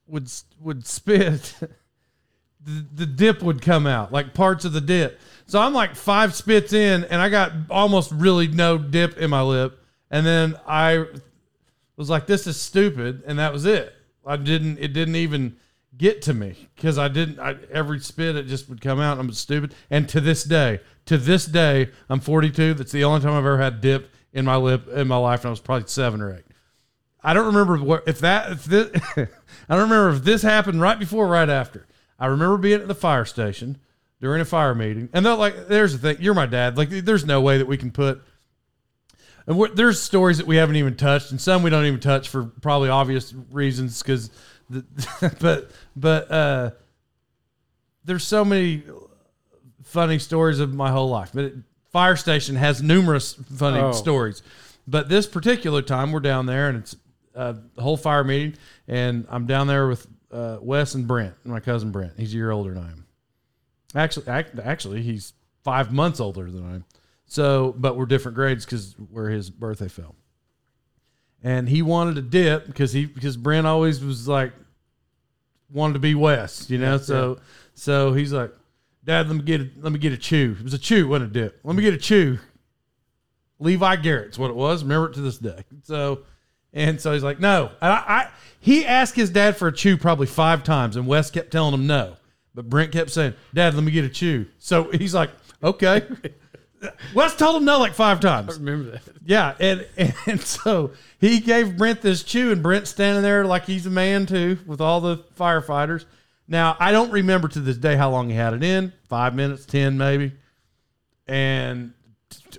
would would spit, the, the dip would come out, like parts of the dip. So I'm like five spits in, and I got almost really no dip in my lip, and then I was like, "This is stupid," and that was it. I didn't. It didn't even get to me because I didn't. I, every spit it just would come out. I'm stupid, and to this day, to this day, I'm 42. That's the only time I've ever had dip in my lip in my life, and I was probably seven or eight. I don't remember what if that if this I don't remember if this happened right before or right after. I remember being at the fire station during a fire meeting, and they're like, "There's the thing. You're my dad. Like, there's no way that we can put." And there's stories that we haven't even touched, and some we don't even touch for probably obvious reasons. Because, but but uh, there's so many funny stories of my whole life. But it, fire station has numerous funny Oh. stories. But this particular time, we're down there, and it's uh, the whole fire meeting, and I'm down there with uh, Wes and Brent, my cousin Brent. He's a year older than I am. Actually, act, actually, he's five months older than I am. So, but we're different grades because where his birthday fell. And he wanted a dip because he because Brent always was like wanted to be Wes, you know. so so he's like, Dad, let me get a let me get a chew. It was a chew, wasn't a dip. Let me get a chew. Levi Garrett's what it was. Remember it to this day. So, and so he's like, no. And I, I he asked his dad for a chew probably five times, and Wes kept telling him no. But Brent kept saying, Dad, let me get a chew. So he's like, okay. Wes told him no like five times. Remember that? Yeah, and and so he gave Brent this chew, and Brent's standing there like he's a man too, with all the firefighters. Now I don't remember to this day how long he had it in. Five minutes, ten maybe. And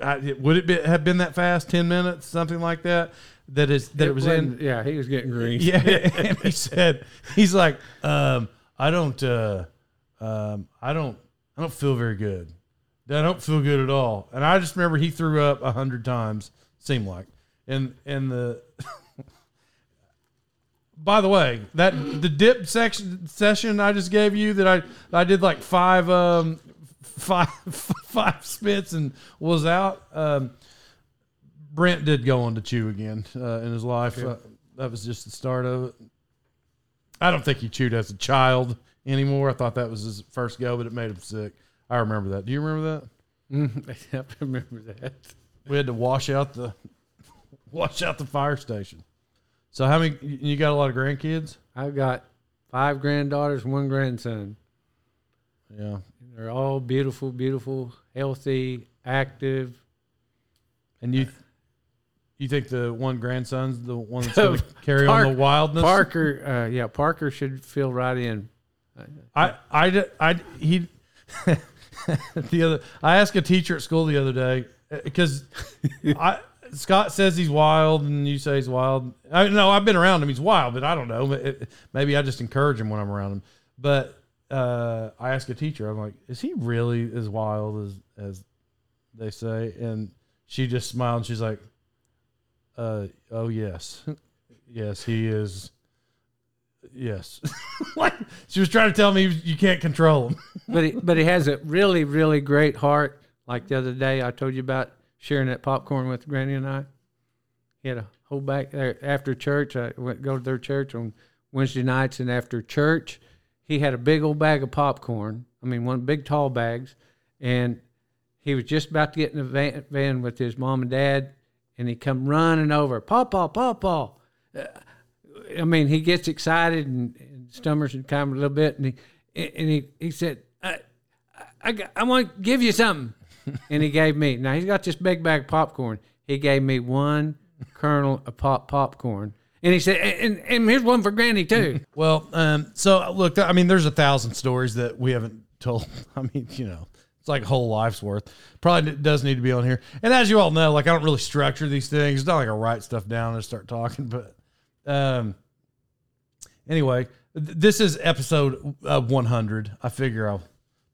I, would it be, have been that fast? Ten minutes, something like that. That is that it, was in. Yeah, he was getting green. Yeah, and he said he's like, um, I don't, uh, um, I don't, I don't feel very good. I don't feel good at all. And I just remember he threw up a hundred times. Seemed like, and and the. By the way, that the dip section session I just gave you that I I did like five um five five spits and was out. Um, Brent did go on to chew again uh, in his life. Uh, that was just the start of it. I don't think he chewed as a child anymore. I thought that was his first go, but it made him sick. I remember that. Do you remember that? Mhm. I remember that. We had to wash out the wash out the fire station. So how many? You got a lot of grandkids? I've got five granddaughters, one grandson. Yeah. They're all beautiful, beautiful, healthy, active. And you you think the one grandson's the one that's going to carry on the wildness? Parker, uh, yeah, Parker should fill right in. I I did- I he the other I asked a teacher at school the other day because I Scott says he's wild and you say he's wild. I know I've been around him. He's wild, but I don't know. Maybe I just encourage him when I'm around him. But uh, I asked a teacher. I'm like, is he really as wild as as they say? And she just smiled. and She's like, uh, oh yes, yes he is. Yes, like she was trying to tell me you can't control him. But he, but he has a really, really great heart. Like the other day, I told you about sharing that popcorn with Granny and I. He had a whole bag there after church. I went go to their church on Wednesday nights, and after church, he had a big old bag of popcorn. I mean, one big tall bags, and he was just about to get in the van, van with his mom and dad, and he come running over, Papa, Papa. I mean, he gets excited and, and stummers and kind of a little bit, and he and he he said, "I I, I want to give you something," and he gave me. Now he's got this big bag of popcorn. He gave me one kernel of pop popcorn, and he said, "And and here's one for Granny too." Well, um, so look, I mean, there's a thousand stories that we haven't told. I mean, you know, it's like a whole life's worth. Probably does need to be on here. And as you all know, like I don't really structure these things. It's not like I write stuff down and start talking. But um, anyway, th- this is episode uh, 100. I figure I'll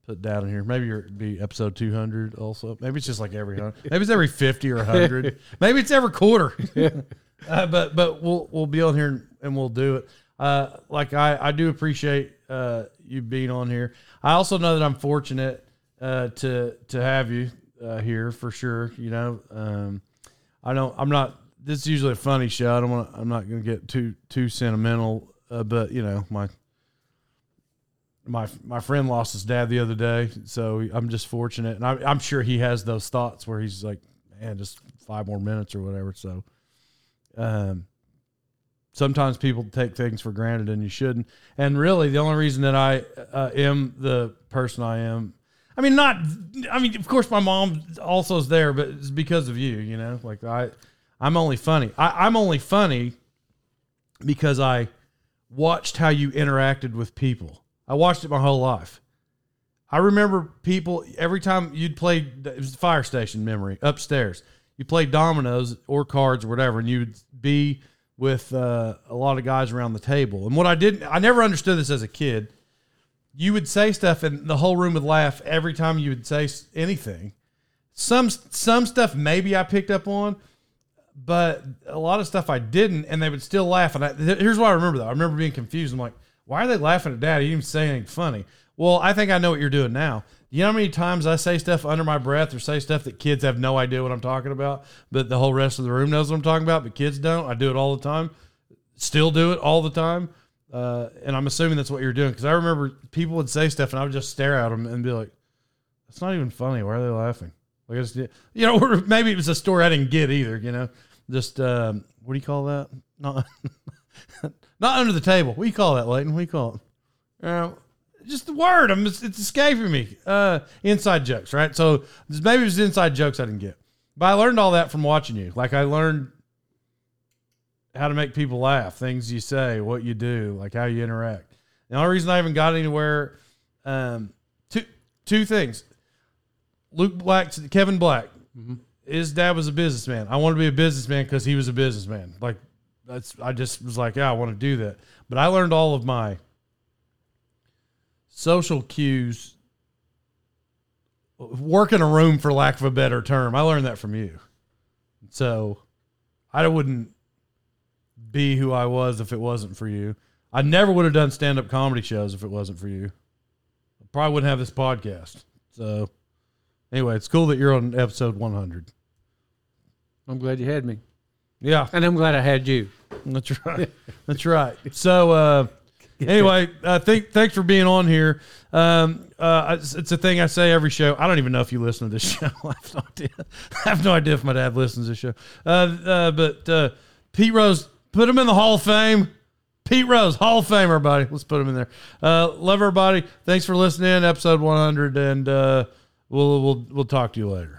put down in here. Maybe it'd be episode 200 also. Maybe it's just like every hundred. Maybe it's every 50 or 100. Maybe it's every quarter. Uh, but but we'll we'll be on here and, and we'll do it. Uh, like I I do appreciate uh, you being on here. I also know that I'm fortunate uh, to to have you uh, here for sure. You know, um, I don't. I'm not. This is usually a funny show. I don't want. I'm not going to get too too sentimental. Uh, but you know, my my my friend lost his dad the other day, so I'm just fortunate, and I, I'm sure he has those thoughts where he's like, man, just five more minutes or whatever. So, um, sometimes people take things for granted and you shouldn't. And really, the only reason that I uh, am the person I am, I mean, not, I mean, of course, my mom also is there, but it's because of you. You know, like I, I'm only funny. I, I'm only funny because I watched how you interacted with people. I watched it my whole life. I remember people every time you'd play it was the fire station memory upstairs. You played dominoes or cards or whatever, and you'd be with uh, a lot of guys around the table. And what I didn't, I never understood this as a kid. You would say stuff, and the whole room would laugh every time you would say anything. Some some stuff maybe I picked up on, but a lot of stuff I didn't, and they would still laugh. And I, here's what I remember though: I remember being confused. I'm like, why are they laughing at Dad? He didn't say anything funny. Well, I think I know what you're doing now. You know how many times I say stuff under my breath or say stuff that kids have no idea what I'm talking about, but the whole rest of the room knows what I'm talking about, but kids don't. I do it all the time. Still do it all the time. Uh, and I'm assuming that's what you're doing because I remember people would say stuff and I would just stare at them and be like, "That's not even funny. Why are they laughing?" Like I just, you know, or maybe it was a story I didn't get either. You know, just um, what do you call that? Not not under the table. What do you call that, Layton? What do you call it? Uh, just the word. I'm it's, it's escaping me. Uh, inside jokes, right? So maybe it was inside jokes I didn't get, but I learned all that from watching you. Like I learned how to make people laugh, things you say, what you do, like how you interact. The only reason I haven't got anywhere, um, two two things. Luke Black, Kevin Black, his dad was a businessman. I wanted to be a businessman because he was a businessman. Like that's, I just was like, yeah, I want to do that. But I learned all of my social cues work in a room for lack of a better term i learned that from you so i wouldn't be who i was if it wasn't for you i never would have done stand-up comedy shows if it wasn't for you I probably wouldn't have this podcast so anyway it's cool that you're on episode 100 I'm glad you had me, yeah and I'm glad I had you. That's right. That's right. So uh, anyway, uh, think, thanks for being on here. Um, uh, it's, it's a thing I say every show. I don't even know if you listen to this show. I have no idea. I have no idea if my dad listens to this show. Uh, uh, but uh, Pete Rose, put him in the Hall of Fame. Pete Rose, Hall of Fame, everybody. Let's put him in there. Uh, love everybody. Thanks for listening. Episode 100, and uh, we'll we'll we'll talk to you later.